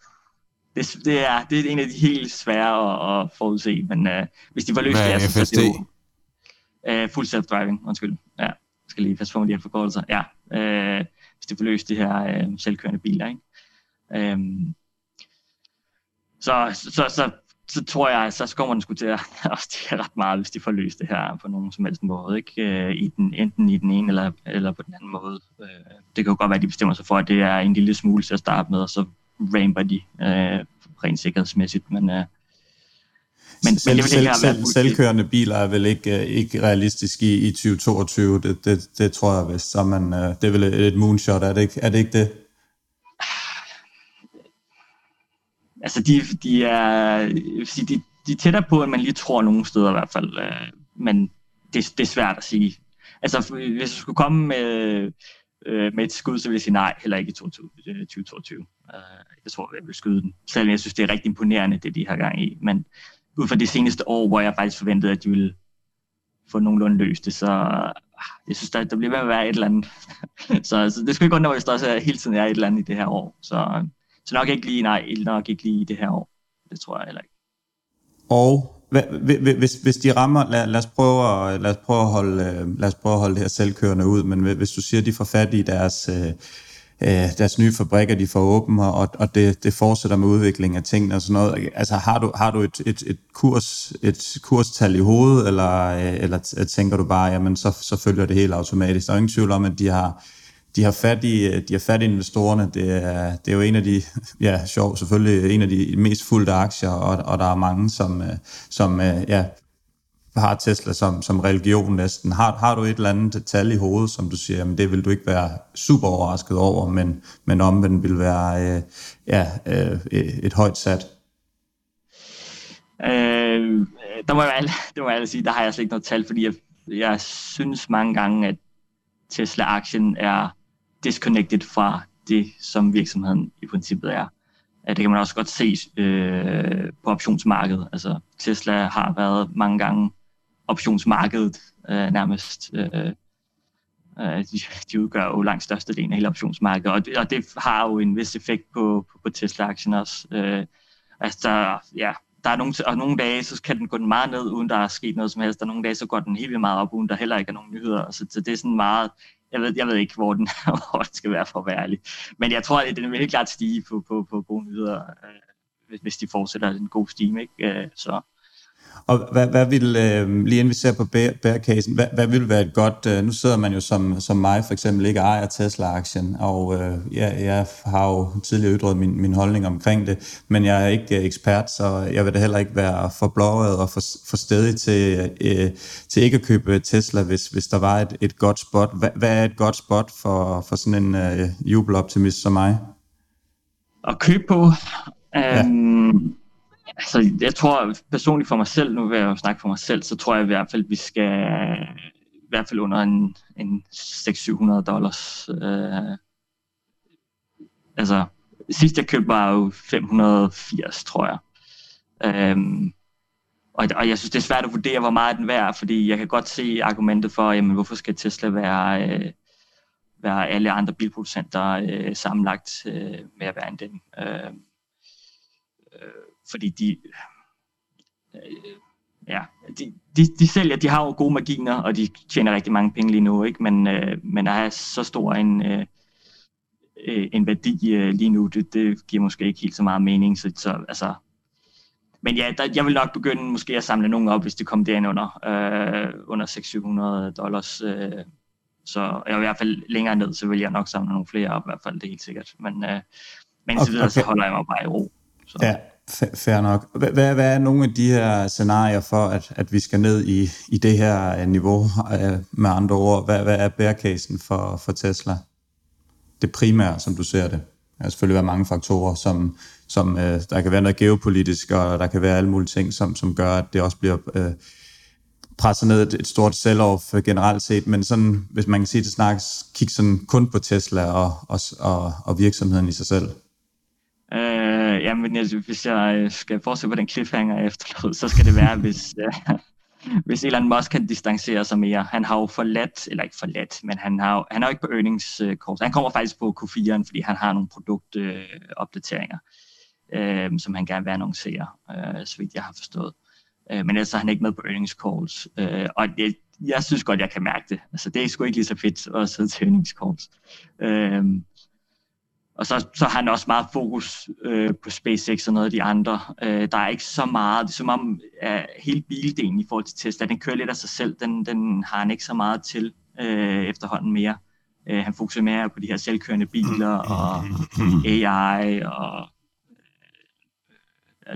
Speaker 4: det, det, er, det er en af de helt svære at, at forudse, men uh, hvis de får løst
Speaker 3: Hvad
Speaker 4: det,
Speaker 3: er
Speaker 4: her, så er
Speaker 3: FSD?
Speaker 4: det jo uh, full self-driving, undskyld. Ja, jeg skal lige passe på med de her forkortelser. Ja, uh, hvis de får løst de her øh, selvkørende biler, ikke? Øhm, så, så, så, så, så tror jeg, så kommer den sgu til at [LAUGHS] også ret meget, hvis de får løst det her på nogen som helst måde. Ikke? Øh, I den, enten i den ene eller, eller på den anden måde. Øh, det kan jo godt være, at de bestemmer sig for, at det er en lille smule til at starte med, og så ramper de øh, rent sikkerhedsmæssigt. Men øh,
Speaker 2: men, selv, men det vil selv, selv, selvkørende biler er vel ikke, uh, ikke realistisk i, i 2022. Det, det, det tror jeg vist. Så man, uh, det er vel et, moonshot, er det ikke, er det, ikke det?
Speaker 4: Altså, de, de er, de, de er tættere på, end man lige tror nogen steder i hvert fald. Uh, men det, det er svært at sige. Altså, hvis du skulle komme med, med et skud, så ville jeg sige nej, heller ikke i 2022. Uh, jeg tror, jeg vil skyde den. Selvom jeg synes, det er rigtig imponerende, det de har gang i. Men ud fra det seneste år, hvor jeg faktisk forventede, at de ville få nogenlunde løst det, så ah, jeg synes, der, der bliver ved at være et eller andet. [LAUGHS] så, så det skulle ikke undre hvis der også hele tiden er et eller andet i det her år. Så, så nok ikke lige, nej, nok ikke lige i det her år. Det tror jeg heller ikke.
Speaker 2: Og hvis, hvis de rammer, lad, lad, os prøve at, lad, os prøve at holde, øh, lad os prøve at holde det her selvkørende ud, men hvis du siger, at de får fat i deres, øh, øh, deres nye fabrikker, de får åbne, og, og det, det fortsætter med udvikling af tingene og sådan noget. Altså har du, har du et, et, et, kurs, et kurstal i hovedet, eller, øh, eller tænker du bare, jamen så, så følger det helt automatisk? Der er ingen tvivl om, at de har, de har fat i, øh, de har fat i investorerne. Det er, det er jo en af de, ja, sjov, selvfølgelig en af de mest fulde aktier, og, og der er mange, som, øh, som ja, har Tesla som, som religion næsten. Har, har du et eller andet tal i hovedet, som du siger, jamen det vil du ikke være super overrasket over, men, men omvendt vil være øh, ja, øh, et højt sat?
Speaker 4: Øh, der må jeg, det må jeg sige, der har jeg slet ikke noget tal, fordi jeg, jeg synes mange gange, at Tesla-aktien er disconnected fra det, som virksomheden i princippet er. Det kan man også godt se øh, på optionsmarkedet. Altså, Tesla har været mange gange optionsmarkedet øh, nærmest. Øh, øh, de, de udgør jo langt størstedelen af hele optionsmarkedet, og det, og det har jo en vis effekt på, på, på Tesla-aktien også. Øh, altså, der, ja, der er nogle, og nogle dage, så kan den gå den meget ned, uden der er sket noget som helst, og nogle dage, så går den helt vildt meget op, uden der heller ikke er nogen nyheder. Så, så det er sådan meget, jeg ved, jeg ved ikke, hvor den, [LAUGHS] hvor den skal være for at være ærlig. Men jeg tror, at den vil helt klart stige på, på, på gode nyheder, øh, hvis de fortsætter en god stime. Ikke? Øh, så,
Speaker 2: og hvad, hvad vil, øh, lige inden vi ser på bear-casen, hvad, hvad vil være et godt, øh, nu sidder man jo som, som mig for eksempel ikke ejer Tesla-aktien, og øh, ja, jeg har jo tidligere ytret min, min holdning omkring det, men jeg er ikke øh, ekspert, så jeg vil da heller ikke være for blåret og for, for stedig til, øh, til ikke at købe Tesla, hvis, hvis der var et, et godt spot. Hvad, hvad er et godt spot for, for sådan en øh, jubeloptimist som mig?
Speaker 4: At købe på? Ja. Altså, jeg tror personligt for mig selv, nu vil jeg jo snakke for mig selv, så tror jeg i hvert fald, vi skal i hvert fald under en, en 600-700 dollars. Øh, altså, sidst jeg købte var jo 580, tror jeg. Øhm, og, og jeg synes, det er svært at vurdere, hvor meget den værd, fordi jeg kan godt se argumentet for, jamen, hvorfor skal Tesla være, øh, være alle andre bilproducenter øh, sammenlagt øh, med at være end dem. Øh, øh, fordi de, øh, ja, de, de, de sælger, de har jo gode marginer, og de tjener rigtig mange penge lige nu, ikke? Men, øh, men at have så stor en, øh, en værdi øh, lige nu, det, det giver måske ikke helt så meget mening. Så, så altså, men ja, der, jeg vil nok begynde måske at samle nogen op, hvis det kommer derind under, øh, under 600-700 dollars. Øh, så jeg i hvert fald længere ned, så vil jeg nok samle nogle flere op, i hvert fald, det er helt sikkert. Men, øh, men okay. videre, så holder jeg mig bare i ro. Så.
Speaker 2: Ja, Fair nok. Hvad, hvad er nogle af de her scenarier for, at, at vi skal ned i, i det her øh, niveau øh, med andre ord? Hvad, hvad er bærekassen for, for Tesla? Det primære, som du ser det. Der kan selvfølgelig være mange faktorer, som, som øh, der kan være noget geopolitisk, og der kan være alle mulige ting, som, som gør, at det også bliver øh, presset ned et, et stort sell-off øh, generelt set. Men sådan, hvis man kan sige det snakkes, kig sådan kun på Tesla og, og, og, og virksomheden i sig selv.
Speaker 4: Øh, jamen, jeg, hvis jeg øh, skal fortsætte på den cliffhanger efterlod, så skal det være, hvis, øh, [LAUGHS] hvis Elon Musk kan distancere sig mere. Han har jo forladt, eller ikke forladt, men han har, han er jo ikke på earnings øh, Han kommer faktisk på Q4'en, fordi han har nogle produktopdateringer, øh, øh, som han gerne vil annoncere, øh, så vidt jeg har forstået. Øh, men ellers er han ikke med på earnings calls. Øh, og det, jeg synes godt, jeg kan mærke det. Altså, det er sgu ikke lige så fedt at sidde til earnings calls. Øh, og så, så har han også meget fokus øh, på SpaceX og noget af de andre. Øh, der er ikke så meget, det er som om uh, hele bildelen i forhold til Tesla, den kører lidt af sig selv. Den, den har han ikke så meget til øh, efterhånden mere. Øh, han fokuserer mere på de her selvkørende biler og AI og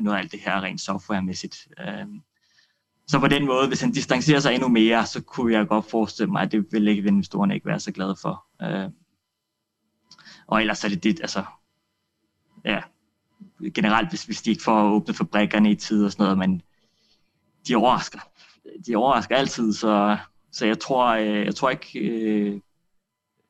Speaker 4: noget af alt det her rent softwaremæssigt. Øh, så på den måde, hvis han distancerer sig endnu mere, så kunne jeg godt forestille mig, at det vil ikke investorerne ikke være så glade for. Øh, og ellers er det dit, altså, ja, generelt, hvis, hvis de ikke får åbnet fabrikkerne i tid og sådan noget, men de overrasker. De overrasker altid, så, så jeg tror, øh, jeg tror ikke, øh, jeg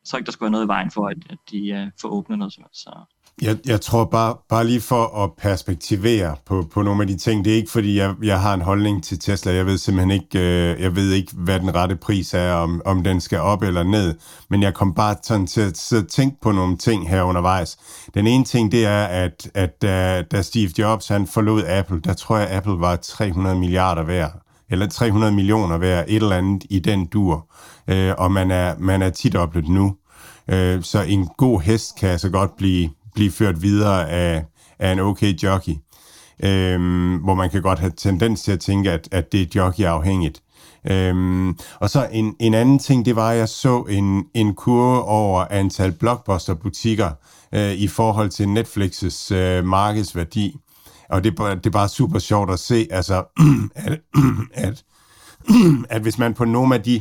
Speaker 4: tror ikke, der skulle være noget i vejen for, at, at de øh, får åbnet noget som helst. Så.
Speaker 3: Jeg, jeg tror bare, bare lige for at perspektivere på, på nogle af de ting, det er ikke fordi, jeg, jeg har en holdning til Tesla. Jeg ved simpelthen ikke, øh, jeg ved ikke, hvad den rette pris er, om, om den skal op eller ned. Men jeg kom bare sådan til at, at tænke på nogle ting her undervejs. Den ene ting, det er, at, at da, da Steve Jobs han forlod Apple, der tror jeg, Apple var 300 milliarder værd eller 300 millioner værd, et eller andet i den dur. Øh, og man er, man er tit oplevet nu. Øh, så en god hest kan altså godt blive blive ført videre af, af en okay jockey. Øhm, hvor man kan godt have tendens til at tænke, at, at det er jockey-afhængigt. Øhm, og så en, en anden ting, det var, at jeg så en, en kurve over antal blockbuster-butikker øh, i forhold til Netflix's øh, markedsværdi. Og det, det er bare super sjovt at se, altså, [CLEARS THROAT] at, [CLEARS THROAT] at, at hvis man på nogle af de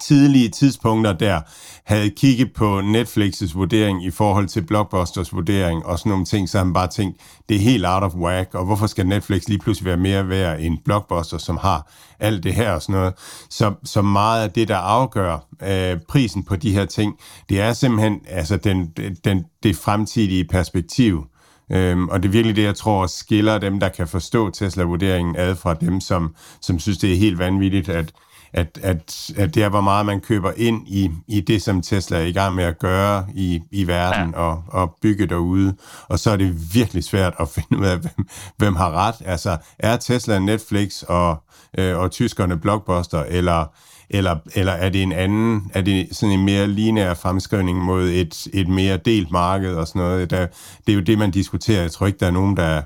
Speaker 3: tidlige tidspunkter der havde kigget på Netflix's vurdering i forhold til Blockbusters vurdering og sådan nogle ting, så han bare tænkt, det er helt out of whack, og hvorfor skal Netflix lige pludselig være mere værd end Blockbuster, som har alt det her og sådan noget. Så, så meget af det, der afgør øh, prisen på de her ting, det er simpelthen altså den, den, det fremtidige perspektiv. Øhm, og det er virkelig det, jeg tror, skiller dem, der kan forstå Tesla-vurderingen ad fra dem, som, som synes, det er helt vanvittigt, at at, at, at det er, hvor meget man køber ind i, i det, som Tesla er i gang med at gøre i, i verden ja. og, og bygge derude. Og så er det virkelig svært at [LAUGHS] finde ud af, hvem, hvem har ret. Altså, er Tesla Netflix og, øh, og tyskerne Blockbuster, eller, eller, eller er det en anden, er det sådan en mere lineær fremskrivning mod et, et mere delt marked og sådan noget? Der, det er jo det, man diskuterer. Jeg tror ikke, der er nogen, der...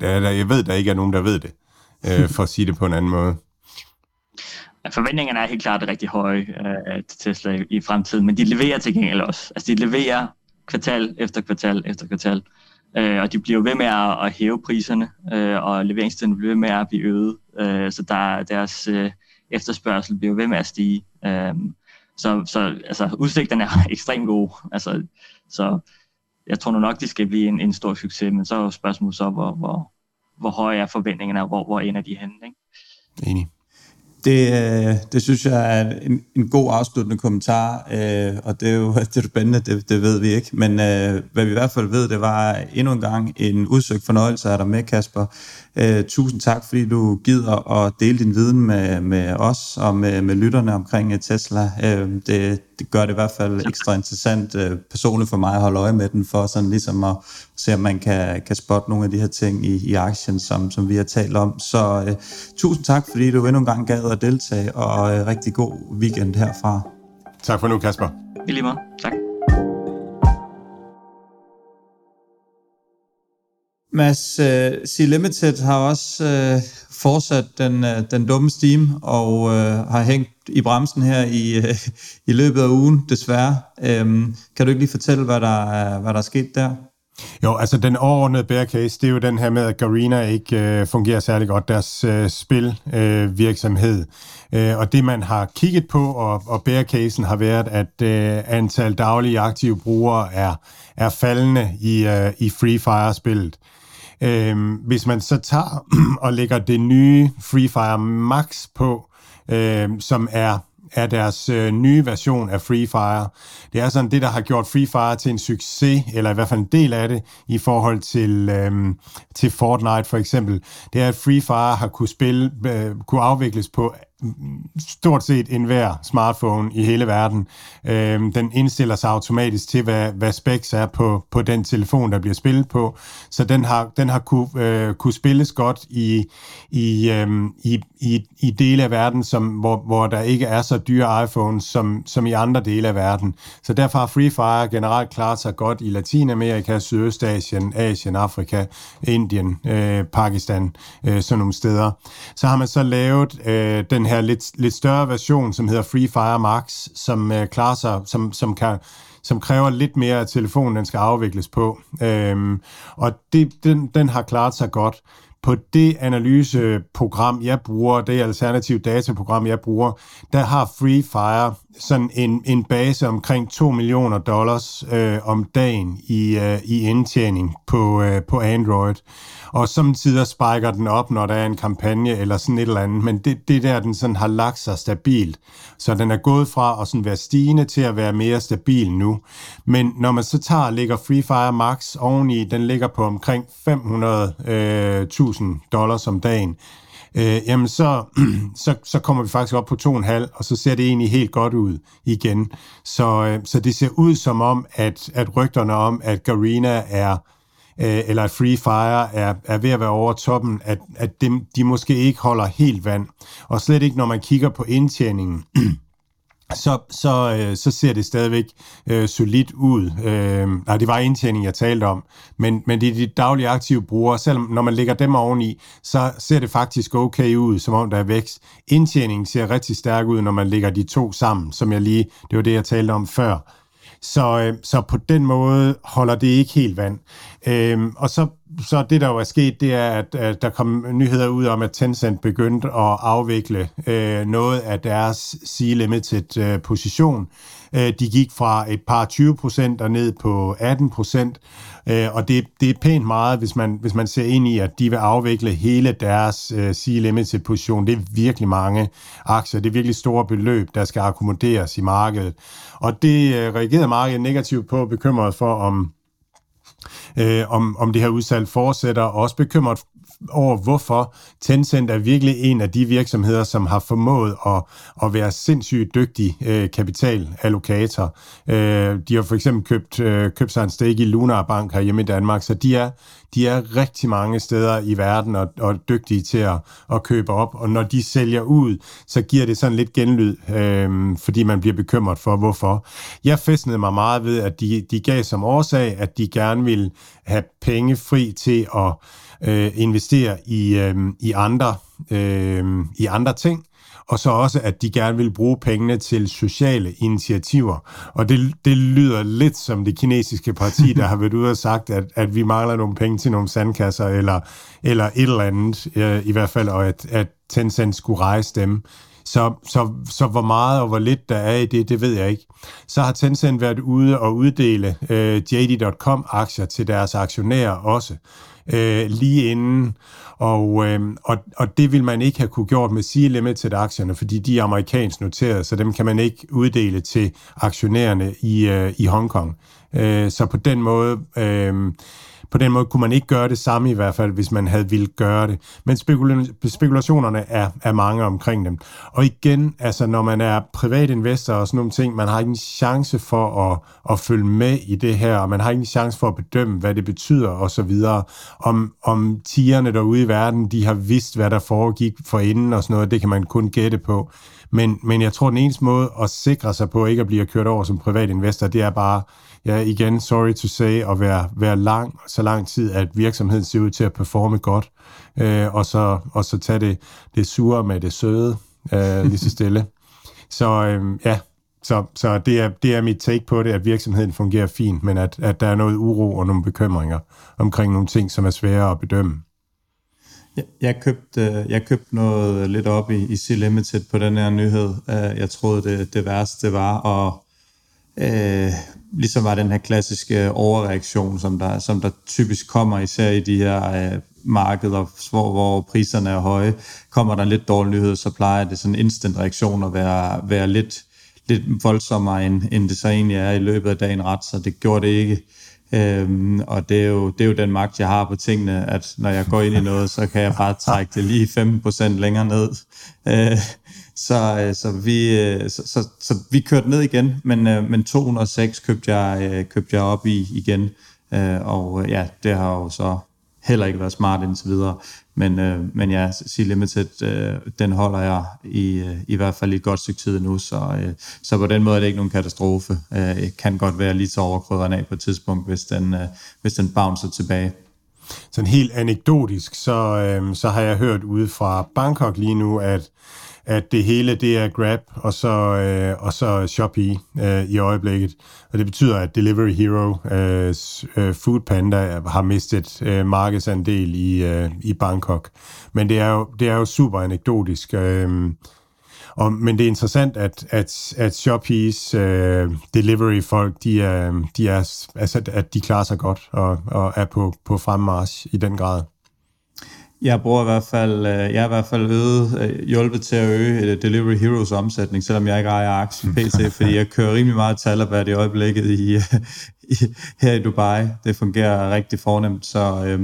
Speaker 3: der, der jeg ved, der ikke er nogen, der ved det, øh, [LAUGHS] for at sige det på en anden måde
Speaker 4: forventningerne er helt klart rigtig høje øh, til Tesla i fremtiden, men de leverer til gengæld også. Altså de leverer kvartal efter kvartal efter kvartal, Øh, og de bliver ved med at, at hæve priserne, øh, og leveringstiden bliver ved med at blive øget, øh, så der, deres øh, efterspørgsel bliver ved med at stige. Øh, så, så altså, udsigterne er [LAUGHS] ekstremt gode. Altså, så jeg tror nu nok, de skal blive en, en stor succes, men så er spørgsmålet så, hvor, hvor, hvor høje er forventningerne, og hvor, hvor ender de henne. Ikke?
Speaker 3: Enig.
Speaker 2: Det, øh, det synes jeg er en, en god afsluttende kommentar, øh, og det er jo [LAUGHS] det er spændende, det, det ved vi ikke. Men øh, hvad vi i hvert fald ved, det var endnu en gang en udsøgt fornøjelse af dig med, Kasper. Øh, tusind tak, fordi du gider at dele din viden med, med os og med, med lytterne omkring øh, Tesla. Øh, det, det gør det i hvert fald ekstra interessant øh, personligt for mig at holde øje med den, for sådan ligesom at se, om man kan, kan spotte nogle af de her ting i, i aktien, som, som vi har talt om. Så øh, tusind tak, fordi du endnu en gang gad at deltage, og øh, rigtig god weekend herfra.
Speaker 3: Tak for nu, Kasper.
Speaker 4: I lige måde. Tak.
Speaker 2: Mads, uh, Sea Limited har også uh, fortsat den, uh, den dumme steam og uh, har hængt i bremsen her i, uh, i løbet af ugen, desværre. Um, kan du ikke lige fortælle, hvad der, uh, hvad der er sket der?
Speaker 3: Jo, altså den overordnede bear case, det er jo den her med, at Garena ikke øh, fungerer særlig godt, deres øh, spilvirksomhed. Øh, øh, og det man har kigget på, og, og bear casen har været, at øh, antal daglige aktive brugere er, er faldende i, øh, i Free Fire-spillet. Øh, hvis man så tager [CLEARS THROAT] og lægger det nye Free Fire Max på, øh, som er er deres øh, nye version af Free Fire. Det er sådan det, der har gjort Free Fire til en succes, eller i hvert fald en del af det, i forhold til, øh, til Fortnite for eksempel. Det er, at Free Fire har kunne, spille, øh, kunne afvikles på stort set enhver smartphone i hele verden. Øhm, den indstiller sig automatisk til, hvad, hvad specs er på, på den telefon, der bliver spillet på. Så den har, den har kunne, øh, kunne spilles godt i, i, øhm, i, i, i dele af verden, som, hvor, hvor der ikke er så dyre iPhones som, som i andre dele af verden. Så derfor har Free Fire generelt klaret sig godt i Latinamerika, Sydøstasien, Asien, Afrika, Indien, øh, Pakistan, øh, sådan nogle steder. Så har man så lavet øh, den her lidt, lidt større version, som hedder Free Fire Max, som øh, klarer sig, som, som kan som kræver lidt mere, at telefonen den skal afvikles på. Øhm, og det, den, den har klaret sig godt på det analyseprogram, jeg bruger, det alternative dataprogram, jeg bruger, der har Free Fire sådan en, en base omkring 2 millioner dollars øh, om dagen i, øh, i indtjening på, øh, på Android. Og samtidig spiker den op, når der er en kampagne eller sådan et eller andet, men det, det der, den sådan har lagt sig stabilt. Så den er gået fra at sådan være stigende til at være mere stabil nu. Men når man så tager og lægger Free Fire Max oveni, den ligger på omkring 500.000 øh, dollars om dagen, øh, jamen så, [CLEARS THROAT] så, så kommer vi faktisk op på 2,5, og så ser det egentlig helt godt ud igen. Så, øh, så det ser ud som om, at, at rygterne om, at Garena er øh, eller at Free Fire er, er ved at være over toppen, at, at dem, de måske ikke holder helt vand. Og slet ikke, når man kigger på indtjeningen. [CLEARS THROAT] så, så, øh, så ser det stadigvæk øh, solidt ud. Øh, nej, det var indtjening, jeg talte om, men, men det er de daglige aktive brugere. Selvom når man lægger dem oveni, så ser det faktisk okay ud, som om der er vækst. Indtjeningen ser rigtig stærk ud, når man lægger de to sammen, som jeg lige, det var det, jeg talte om før. Så, øh, så på den måde holder det ikke helt vand. Øhm, og så, så det, der jo er sket, det er, at, at der kom nyheder ud om, at Tencent begyndte at afvikle øh, noget af deres C-limited-position. Øh, Øh, de gik fra et par 20 procent og ned på 18 procent, øh, og det, det er pænt meget, hvis man, hvis man ser ind i, at de vil afvikle hele deres øh, C-limited position. Det er virkelig mange aktier, det er virkelig store beløb, der skal akkommoderes i markedet. Og det reagerede markedet negativt på, bekymret for, om øh, om, om det her udsalg fortsætter, og også bekymret over, hvorfor Tencent er virkelig en af de virksomheder, som har formået at, at være sindssygt dygtig øh, kapitalallokator. Øh, de har for eksempel købt, øh, købt sig en stake i Lunar Bank her hjemme i Danmark, så de er, de er rigtig mange steder i verden og, og dygtige til at, at købe op, og når de sælger ud, så giver det sådan lidt genlyd, øh, fordi man bliver bekymret for, hvorfor. Jeg festnede mig meget ved, at de, de gav som årsag, at de gerne ville have penge fri til at øh, investere i, øh, i, andre, øh, i andre ting, og så også, at de gerne vil bruge pengene til sociale initiativer. Og det, det lyder lidt som det kinesiske parti, der har været ude og sagt, at, at vi mangler nogle penge til nogle sandkasser, eller, eller et eller andet, øh, i hvert fald, og at, at Tencent skulle rejse dem. Så, så, så hvor meget og hvor lidt der er i det, det ved jeg ikke. Så har Tencent været ude og uddele øh, JD.com-aktier til deres aktionærer også øh, lige inden, og, øh, og, og det vil man ikke have kunne gjort med Sea Limited-aktierne, fordi de er amerikansk noteret, så dem kan man ikke uddele til aktionærerne i, øh, i Hongkong. Øh, så på den måde... Øh, på den måde kunne man ikke gøre det samme i hvert fald, hvis man havde ville gøre det. Men spekula- spekulationerne er, er mange omkring dem. Og igen, altså når man er privat investor og sådan nogle ting, man har ikke en chance for at, at følge med i det her, og man har ikke en chance for at bedømme, hvad det betyder og så videre. Om, om tigerne derude i verden, de har vidst, hvad der foregik for inden og sådan noget, det kan man kun gætte på. Men, men jeg tror, den eneste måde at sikre sig på ikke at blive kørt over som privat investor, det er bare ja, igen, sorry to say, at være, være lang, så lang tid, at virksomheden ser ud til at performe godt, øh, og, så, og så tage det, det sure med det søde, øh, lige så [LAUGHS] stille. så øh, ja, så, så det, er, det er mit take på det, at virksomheden fungerer fint, men at, at der er noget uro og nogle bekymringer omkring nogle ting, som er svære at bedømme.
Speaker 2: Jeg, jeg købte, jeg købte noget lidt op i, i C-Limited på den her nyhed. Øh, jeg troede, det, det værste var at øh, ligesom var den her klassiske overreaktion, som der, som der typisk kommer især i de her øh, markeder, hvor, hvor priserne er høje. Kommer der en lidt dårlig nyhed, så plejer det sådan en instant reaktion at være, være lidt, lidt voldsommere, end, end det så egentlig er i løbet af dagen ret, så det gjorde det ikke. Øhm, og det er, jo, det er jo den magt, jeg har på tingene, at når jeg går ind i noget, så kan jeg bare trække det lige 15% længere ned. Øh, så, øh, så, vi, øh, så, så, så vi kørte ned igen, men, øh, men 206 købte jeg, øh, købte jeg op i igen. Øh, og øh, ja, det har jo så heller ikke været smart indtil videre. Men, men ja, Sea Limited, den holder jeg i, i hvert fald i et godt stykke tid nu, så, så på den måde er det ikke nogen katastrofe. Det kan godt være lige så overkrydderen af på et tidspunkt, hvis den, hvis den bouncer tilbage.
Speaker 3: Sådan helt anekdotisk, så, så har jeg hørt ude fra Bangkok lige nu, at at det hele det er Grab og så, øh, og så Shopee øh, i øjeblikket. Og det betyder, at Delivery Hero, øh, øh, Food Panda, har mistet øh, markedsandel i, øh, i Bangkok. Men det er jo, det er jo super anekdotisk. Øh, og, men det er interessant, at, at, at Shopees øh, delivery-folk, de er, de er, altså, at de klarer sig godt og, og er på, på fremmarsch i den grad.
Speaker 2: Jeg bruger i hvert fald, øh, jeg har i hvert fald øget, øh, hjulpet til at øge øh, Delivery Heroes omsætning, selvom jeg ikke ejer aktien PC, [LAUGHS] fordi jeg kører rimelig meget talabat i øjeblikket i, i, her i Dubai. Det fungerer rigtig fornemt, så øh,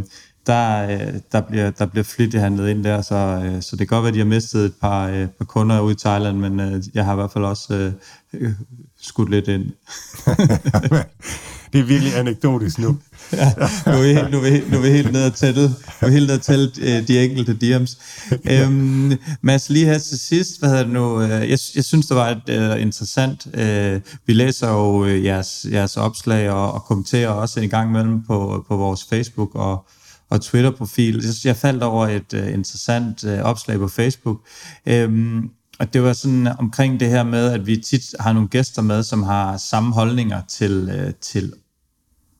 Speaker 2: der, der, bliver, der bliver flittigt handlet ind der, så, øh, så det kan godt være, at de har mistet et par, øh, par kunder ud i Thailand, men øh, jeg har i hvert fald også øh, skudt lidt ind. [LAUGHS] [LAUGHS]
Speaker 3: det er virkelig anekdotisk nu. [LAUGHS]
Speaker 2: ja, nu er vi helt, nu er vi, helt, nu er vi helt ned og tælle, nu er helt ned og tælle øh, de enkelte diams. [LAUGHS] Øhm, Mads, lige her til sidst, hvad hedder det nu? Øh, jeg, jeg synes, det var et uh, interessant. Uh, vi læser jo uh, jeres, jeres opslag og, og kommenterer også en gang imellem på, på vores Facebook og, og Twitter-profil. Jeg faldt over et uh, interessant uh, opslag på Facebook. Um, og det var sådan omkring det her med, at vi tit har nogle gæster med, som har samme holdninger til, uh, til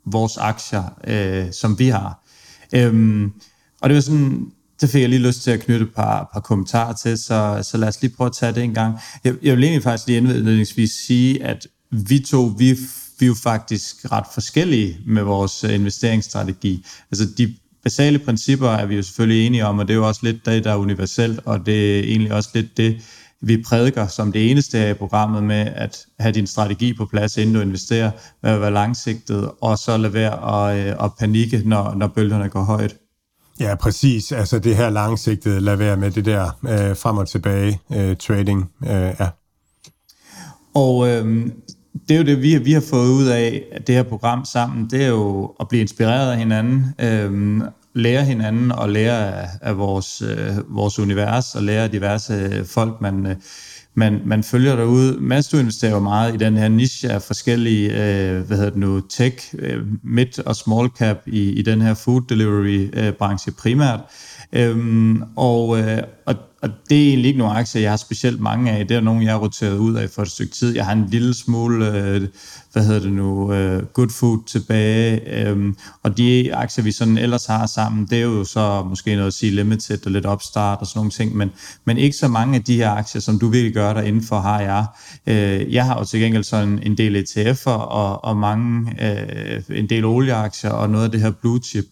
Speaker 2: vores aktier, øh, som vi har. Øhm, og det var sådan, det fik jeg lige lyst til at knytte et par, par kommentarer til, så, så lad os lige prøve at tage det en gang. Jeg, jeg vil egentlig faktisk lige indledningsvis sige, at vi to, vi, vi er jo faktisk ret forskellige med vores øh, investeringsstrategi. Altså de basale principper er vi jo selvfølgelig enige om, og det er jo også lidt det, der er universelt, og det er egentlig også lidt det, vi prædiker som det eneste her i programmet med at have din strategi på plads, inden du investerer, at være langsigtet, og så lade være at, øh, at panikke, når, når bølgerne går højt.
Speaker 3: Ja, præcis. Altså det her langsigtede, lad være med det der øh, frem og tilbage øh, trading. Øh, ja.
Speaker 2: Og øh, det er jo det, vi, vi har fået ud af det her program sammen, det er jo at blive inspireret af hinanden, øh, lære hinanden og lære af, af vores, øh, vores univers og lære af diverse folk, man, øh, man, man følger derude. Mads, du investerer jo meget i den her niche af forskellige, øh, hvad hedder det nu, tech, øh, mid og small cap i, i den her food delivery øh, branche primært. Øhm, og, øh, og, og det er egentlig ikke nogle aktier, jeg har specielt mange af. Det er nogle, jeg har roteret ud af for et stykke tid. Jeg har en lille smule, øh, hvad hedder det nu, øh, good food tilbage. Øhm, og de aktier, vi sådan ellers har sammen, det er jo så måske noget at sige limited og lidt opstart og sådan nogle ting. Men, men ikke så mange af de her aktier, som du virkelig gør der indenfor, har jeg. Øh, jeg har jo til gengæld sådan en del ETF'er og, og mange, øh, en del olieaktier og noget af det her blue chip.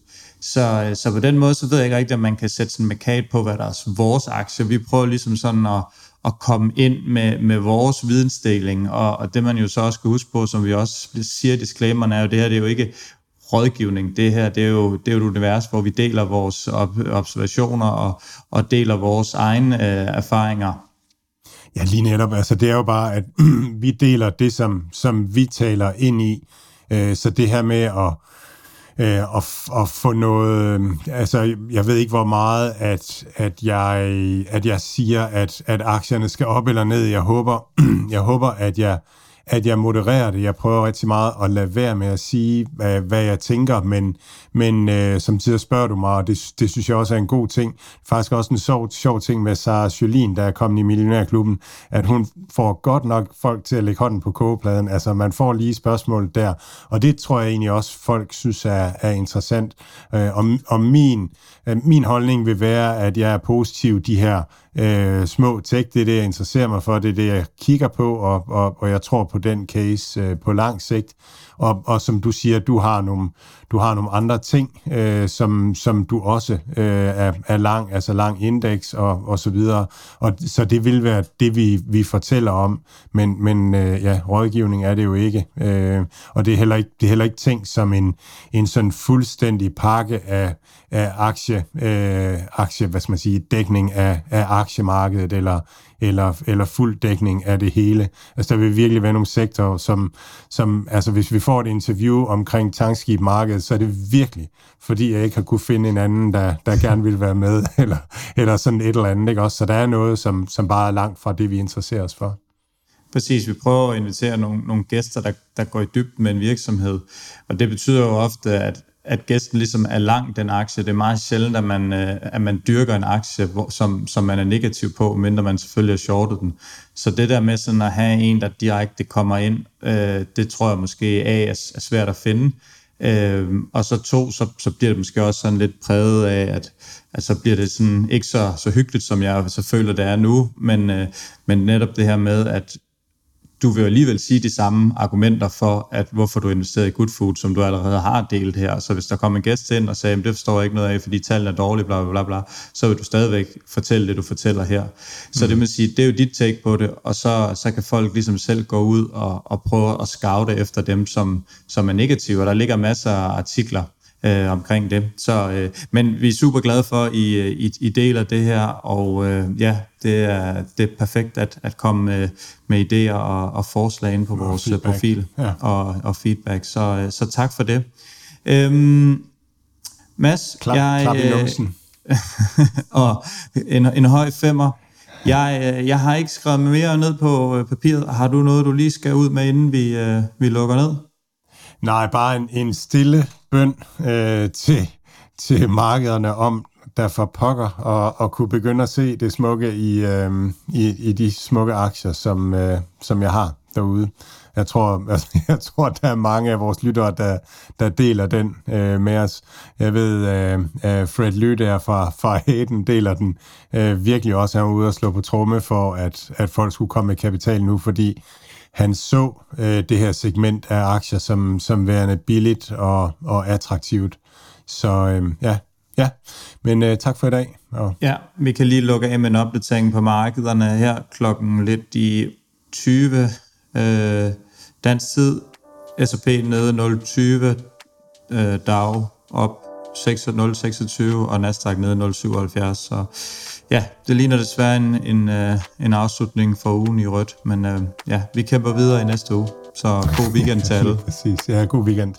Speaker 2: Så, øh, så på den måde, så ved jeg ikke rigtigt, om man kan sætte sådan en markat på, hvad der er vores aktier. Vi prøver ligesom sådan at, at komme ind med, med vores vidensdeling, og, og det man jo så også skal huske på, som vi også siger i disclaimeren, er jo, det her det er jo ikke rådgivning. Det her det er, jo, det er jo et univers, hvor vi deler vores observationer og, og deler vores egne øh, erfaringer.
Speaker 3: Ja, lige netop. Altså, det er jo bare, at [CLEARS THROAT] vi deler det, som, som vi taler ind i. Øh, så det her med at øh, og, og få noget, øh, altså jeg ved ikke hvor meget, at, at, jeg, at jeg siger, at, at aktierne skal op eller ned. Jeg håber, [CLEARS THROAT] jeg håber at jeg at jeg modererer det. Jeg prøver rigtig meget at lade være med at sige, hvad, hvad jeg tænker, men, men øh, som tider spørger du mig, og det, det synes jeg også er en god ting. Faktisk også en sjov, sjov ting med Sara Jolien, der er kommet i Millionærklubben, at hun får godt nok folk til at lægge hånden på kogepladen. Altså, man får lige spørgsmål der, og det tror jeg egentlig også, folk synes er, er interessant. Øh, og, og min, øh, min holdning vil være, at jeg er positiv de her øh, små tech, det er det, jeg interesserer mig for, det er det, jeg kigger på, og, og, og jeg tror på den case øh, på lang sigt. Og, og som du siger, du har nogle, du har nogle andre ting, øh, som, som du også øh, er, er lang, altså lang indeks og, og så videre. Og så det vil være det, vi, vi fortæller om, men, men øh, ja, rådgivning er det jo ikke. Øh, og det er heller ikke, det er heller ikke tænkt som en, en sådan fuldstændig pakke af, af aktie, øh, aktie, hvad skal man sige, dækning af, af aktiemarkedet, eller, eller, eller fuld dækning af det hele. Altså der vil virkelig være nogle sektorer, som, som altså hvis vi får et interview omkring tankskibmarkedet, så er det virkelig, fordi jeg ikke har kunne finde en anden, der, der gerne vil være med, [LAUGHS] eller, eller sådan et eller andet. Ikke? Også, så der er noget, som, som bare er langt fra det, vi interesserer os for.
Speaker 2: Præcis, vi prøver at invitere nogle, nogle gæster, der, der går i dybden med en virksomhed, og det betyder jo ofte, at at gæsten ligesom er lang den aktie. Det er meget sjældent, at man, øh, at man dyrker en aktie, hvor, som, som man er negativ på, mindre man selvfølgelig har shortet den. Så det der med sådan at have en, der direkte kommer ind, øh, det tror jeg måske A er, er svært at finde. Øh, og så to, så, så bliver det måske også sådan lidt præget af, at, at så bliver det sådan ikke så, så hyggeligt, som jeg så føler, det er nu, men, øh, men netop det her med, at du vil alligevel sige de samme argumenter for, at hvorfor du investerer i Good Food, som du allerede har delt her. Så hvis der kommer en gæst ind og siger, det forstår jeg ikke noget af, fordi tallene er dårlige, bla, bla, bla, bla, så vil du stadigvæk fortælle det, du fortæller her. Så mm. det vil sige, det er jo dit take på det, og så, så kan folk ligesom selv gå ud og, og prøve at scoute efter dem, som, som er negative. Og der ligger masser af artikler øh, omkring det. Så, øh, men vi er super glade for, at I, øh, I, I deler det her, og øh, ja, det er, det er perfekt at, at komme med, med idéer og, og forslag ind på og vores feedback. profil ja. og, og feedback. Så, øh, så tak for det. Øhm, Mads,
Speaker 3: klap, jeg... Klap i numsen. [LAUGHS]
Speaker 2: og en, en høj femmer. Jeg, jeg har ikke skrevet mere ned på papiret. Har du noget, du lige skal ud med, inden vi, vi lukker ned?
Speaker 3: Nej, bare en, en stille bøn øh, til, til markederne om, der for pokker, og, og kunne begynde at se det smukke i, øh, i, i de smukke aktier, som, øh, som jeg har derude. Jeg tror, [LAUGHS] altså, jeg tror, der er mange af vores lyttere, der, der deler den øh, med os. Jeg ved, øh, øh Fred Lyder fra, fra Hayden deler den øh, virkelig også. Han var ude og slå på tromme for, at, at folk skulle komme med kapital nu, fordi han så øh, det her segment af aktier som, som værende billigt og, og attraktivt. Så øh, ja, ja. Men øh, tak for i dag.
Speaker 2: Og... Ja, vi kan lige lukke af med en opdatering på markederne her klokken lidt i 20 øh, dansk tid. S&P nede 0,20, øh, DAO op 0,26 og Nasdaq nede 0,77. Så ja, det ligner desværre en, en, øh, en afslutning for ugen i rødt, men øh, ja, vi kæmper videre i næste uge. Så god weekend til alle.
Speaker 3: Præcis, ja, god weekend.